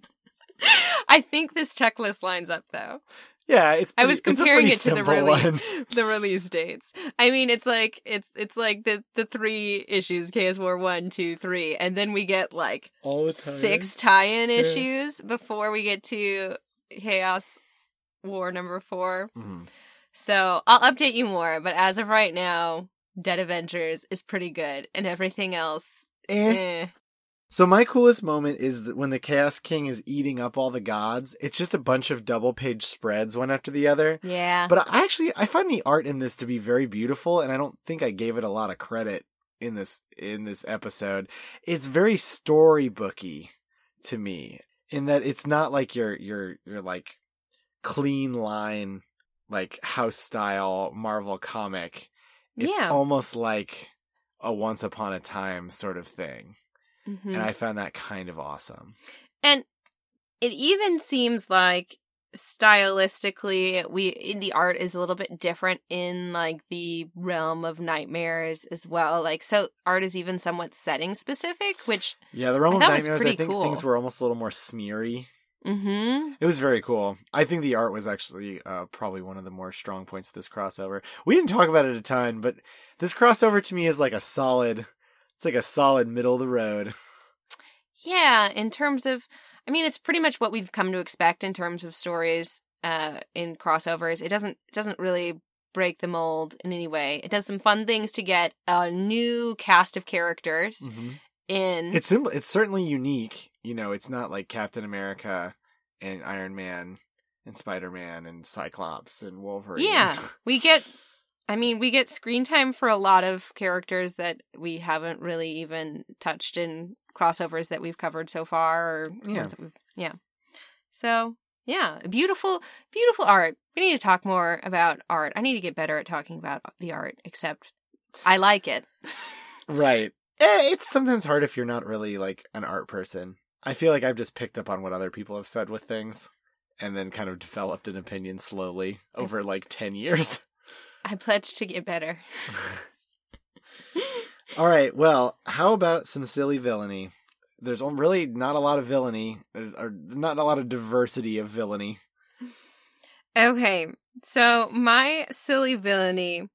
I think this checklist lines up, though. Yeah, it's. I was pretty- it's a comparing it to the release, one. the release dates. I mean, it's like it's it's like the the three issues: Chaos War one, two, three, and then we get like All the six tie-in Yeah. issues before we get to Chaos War number four. Mhm. So I'll update you more, but as of right now, Dead Avengers is pretty good, and everything else, Eh. eh. So my coolest moment is that when the Chaos King is eating up all the gods. It's just a bunch of double page spreads one after the other. yeah. But I actually I find the art in this to be very beautiful, and I don't think I gave it a lot of credit in this in this episode. It's very storybooky to me in that it's not like your your your like clean line like house style Marvel comic. It's Yeah. almost like a once upon a time sort of thing. Mhm. And I found that kind of awesome. And it even seems like stylistically we the art is a little bit different in like the realm of nightmares as well like so art is even somewhat setting specific which Yeah, the Realm I of Nightmares, I think cool. things were almost a little more smeary. Mm-hmm It was very cool. I think the art was actually uh, probably one of the more strong points of this crossover. We didn't talk about it a ton, but this crossover to me is like a solid. It's like a solid middle of the road. yeah in terms of i mean it's pretty much what we've come to expect in terms of stories uh in crossovers it doesn't it doesn't really break the mold in any way it does some fun things to get a new cast of characters in It's simple. It's certainly unique. You know, it's not like Captain America and Iron Man and Spider Man and Cyclops and Wolverine. Yeah, we get. I mean, we get screen time for a lot of characters that we haven't really even touched in crossovers that we've covered so far. Or Yeah. ones that we've- yeah. So yeah, beautiful, beautiful art. We need to talk more about art. I need to get better at talking about the art. Except, I like it. right. Eh, it's sometimes hard if you're not really like an art person. I feel like I've just picked up on what other people have said with things and then kind of developed an opinion slowly over like 10 years. I pledge to get better. All right. Well, how about some silly villainy? There's really not a lot of villainy, or not a lot of diversity of villainy. Okay, so my silly villainy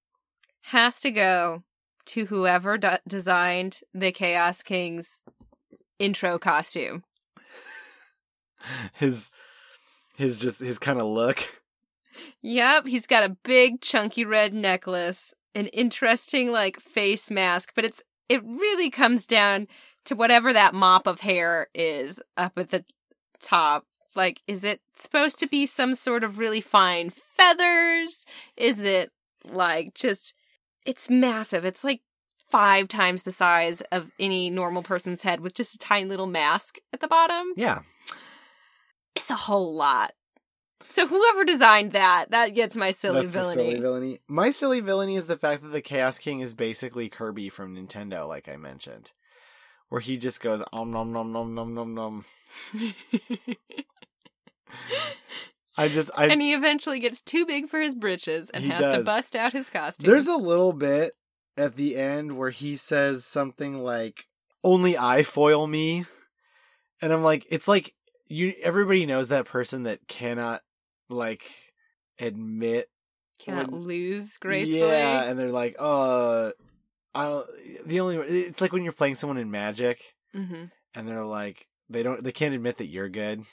has to go to whoever d- designed the Chaos King's intro costume. His, his just his kind of look. Yep, he's got a big chunky red necklace, an interesting like face mask, but it's it really comes down to whatever that mop of hair is up at the top. Like is it supposed to be some sort of really fine feathers? Is it like just it's massive. It's like five times the size of any normal person's head with just a tiny little mask at the bottom Yeah. it's a whole lot. So whoever designed that, that gets my silly That's villainy. silly villainy. My silly villainy is the fact that the Chaos King is basically Kirby from Nintendo, like I mentioned, where he just goes om nom nom nom nom nom nom. I just I and he eventually gets too big for his britches and He has to bust out his costume. There's a little bit at the end where he says something like only I foil me. And I'm like it's like you everybody knows that person that cannot like admit cannot when- lose gracefully. Yeah, and they're like, "Uh I the only it's like when you're playing someone in Magic hmm and they're like they don't they can't admit that you're good.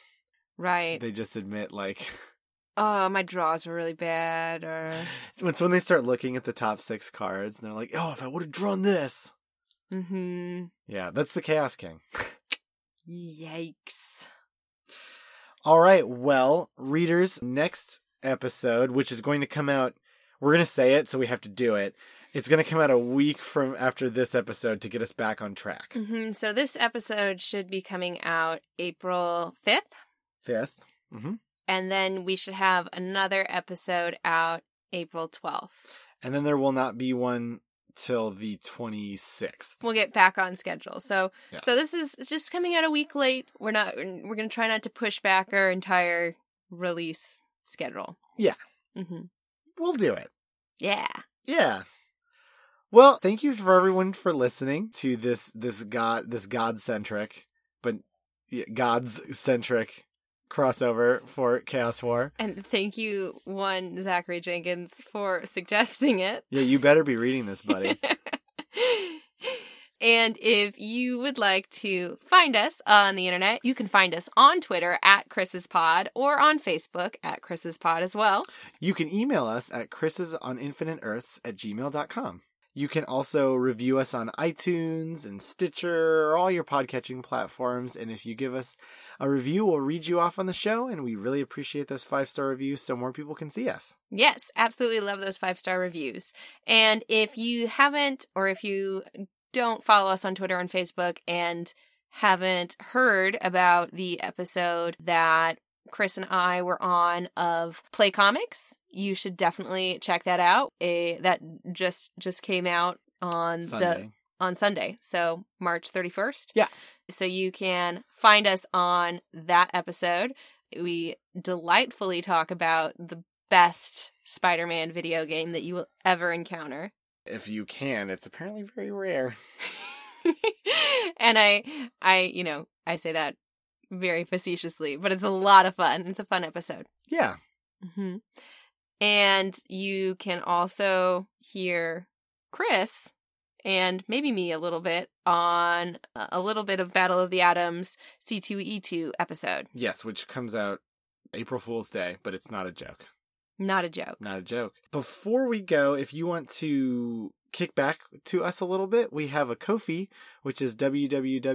Right. They just admit like oh, my draws were really bad. Or it's when they start looking at the top 6 cards and they're like, "Oh, if I would have drawn this." hmm Yeah, that's the Chaos King. yikes. All right, well, readers, next episode, which is going to come out, we're going to say it, so we have to do it. It's going to come out a week from after this episode to get us back on track. hmm So this episode should be coming out April 5th. 5th. hmm And then we should have another episode out April 12th. And then there will not be one till the 26th. We'll get back on schedule. So Yes. so this is just coming out a week late. We're not we're going to try not to push back our entire release schedule. Yeah. hmm we'll do it. Yeah. Yeah. Well, thank you for everyone for listening to this this god this god centric but gods centric crossover for Chaos War. And thank you one Zachary Jenkins for suggesting it. Yeah, you better be reading this, buddy. and if you would like to find us on the internet, you can find us on Twitter at Chris's Pod or on Facebook at Chris's Pod as well. You can email us at chris's on infinite earths at gmail.com. You can also review us on iTunes and Stitcher or all your podcatching platforms. And if you give us a review, we'll read you off on the show. And we really appreciate those five star reviews so more people can see us. Yes, absolutely love those five star reviews. And if you haven't, or if you don't follow us on Twitter and Facebook and haven't heard about the episode that Chris and I were on of Play Comics, you should definitely check that out. A that just just came out on the on Sunday, so March 31st. Yeah. So you can find us on that episode. We delightfully talk about the best Spider-Man video game that you will ever encounter. If you can, it's apparently very rare. and I I, you know, I say that very facetiously, but it's a lot of fun. It's a fun episode. Yeah. hmm And you can also hear Chris and maybe me a little bit on a little bit of Battle of the Atoms C2E2 episode. Yes, which comes out April Fool's Day, but it's not a joke. Not a joke. Not a joke. Before we go, if you want to kick back to us a little bit, we have a Ko-fi, which is www.ko-fi.com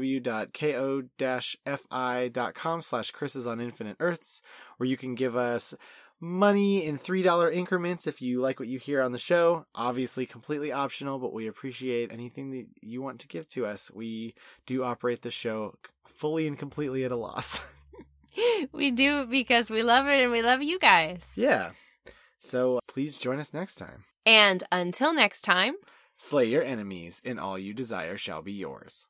slash Chris's on Infinite Earths, where you can give us money in $3 increments if you like what you hear on the show. Obviously, completely optional, but we appreciate anything that you want to give to us. We do operate the show fully and completely at a loss. we do because we love it and we love you guys. yeah. So please join us next time. And until next time, Slay your enemies, and all you desire shall be yours.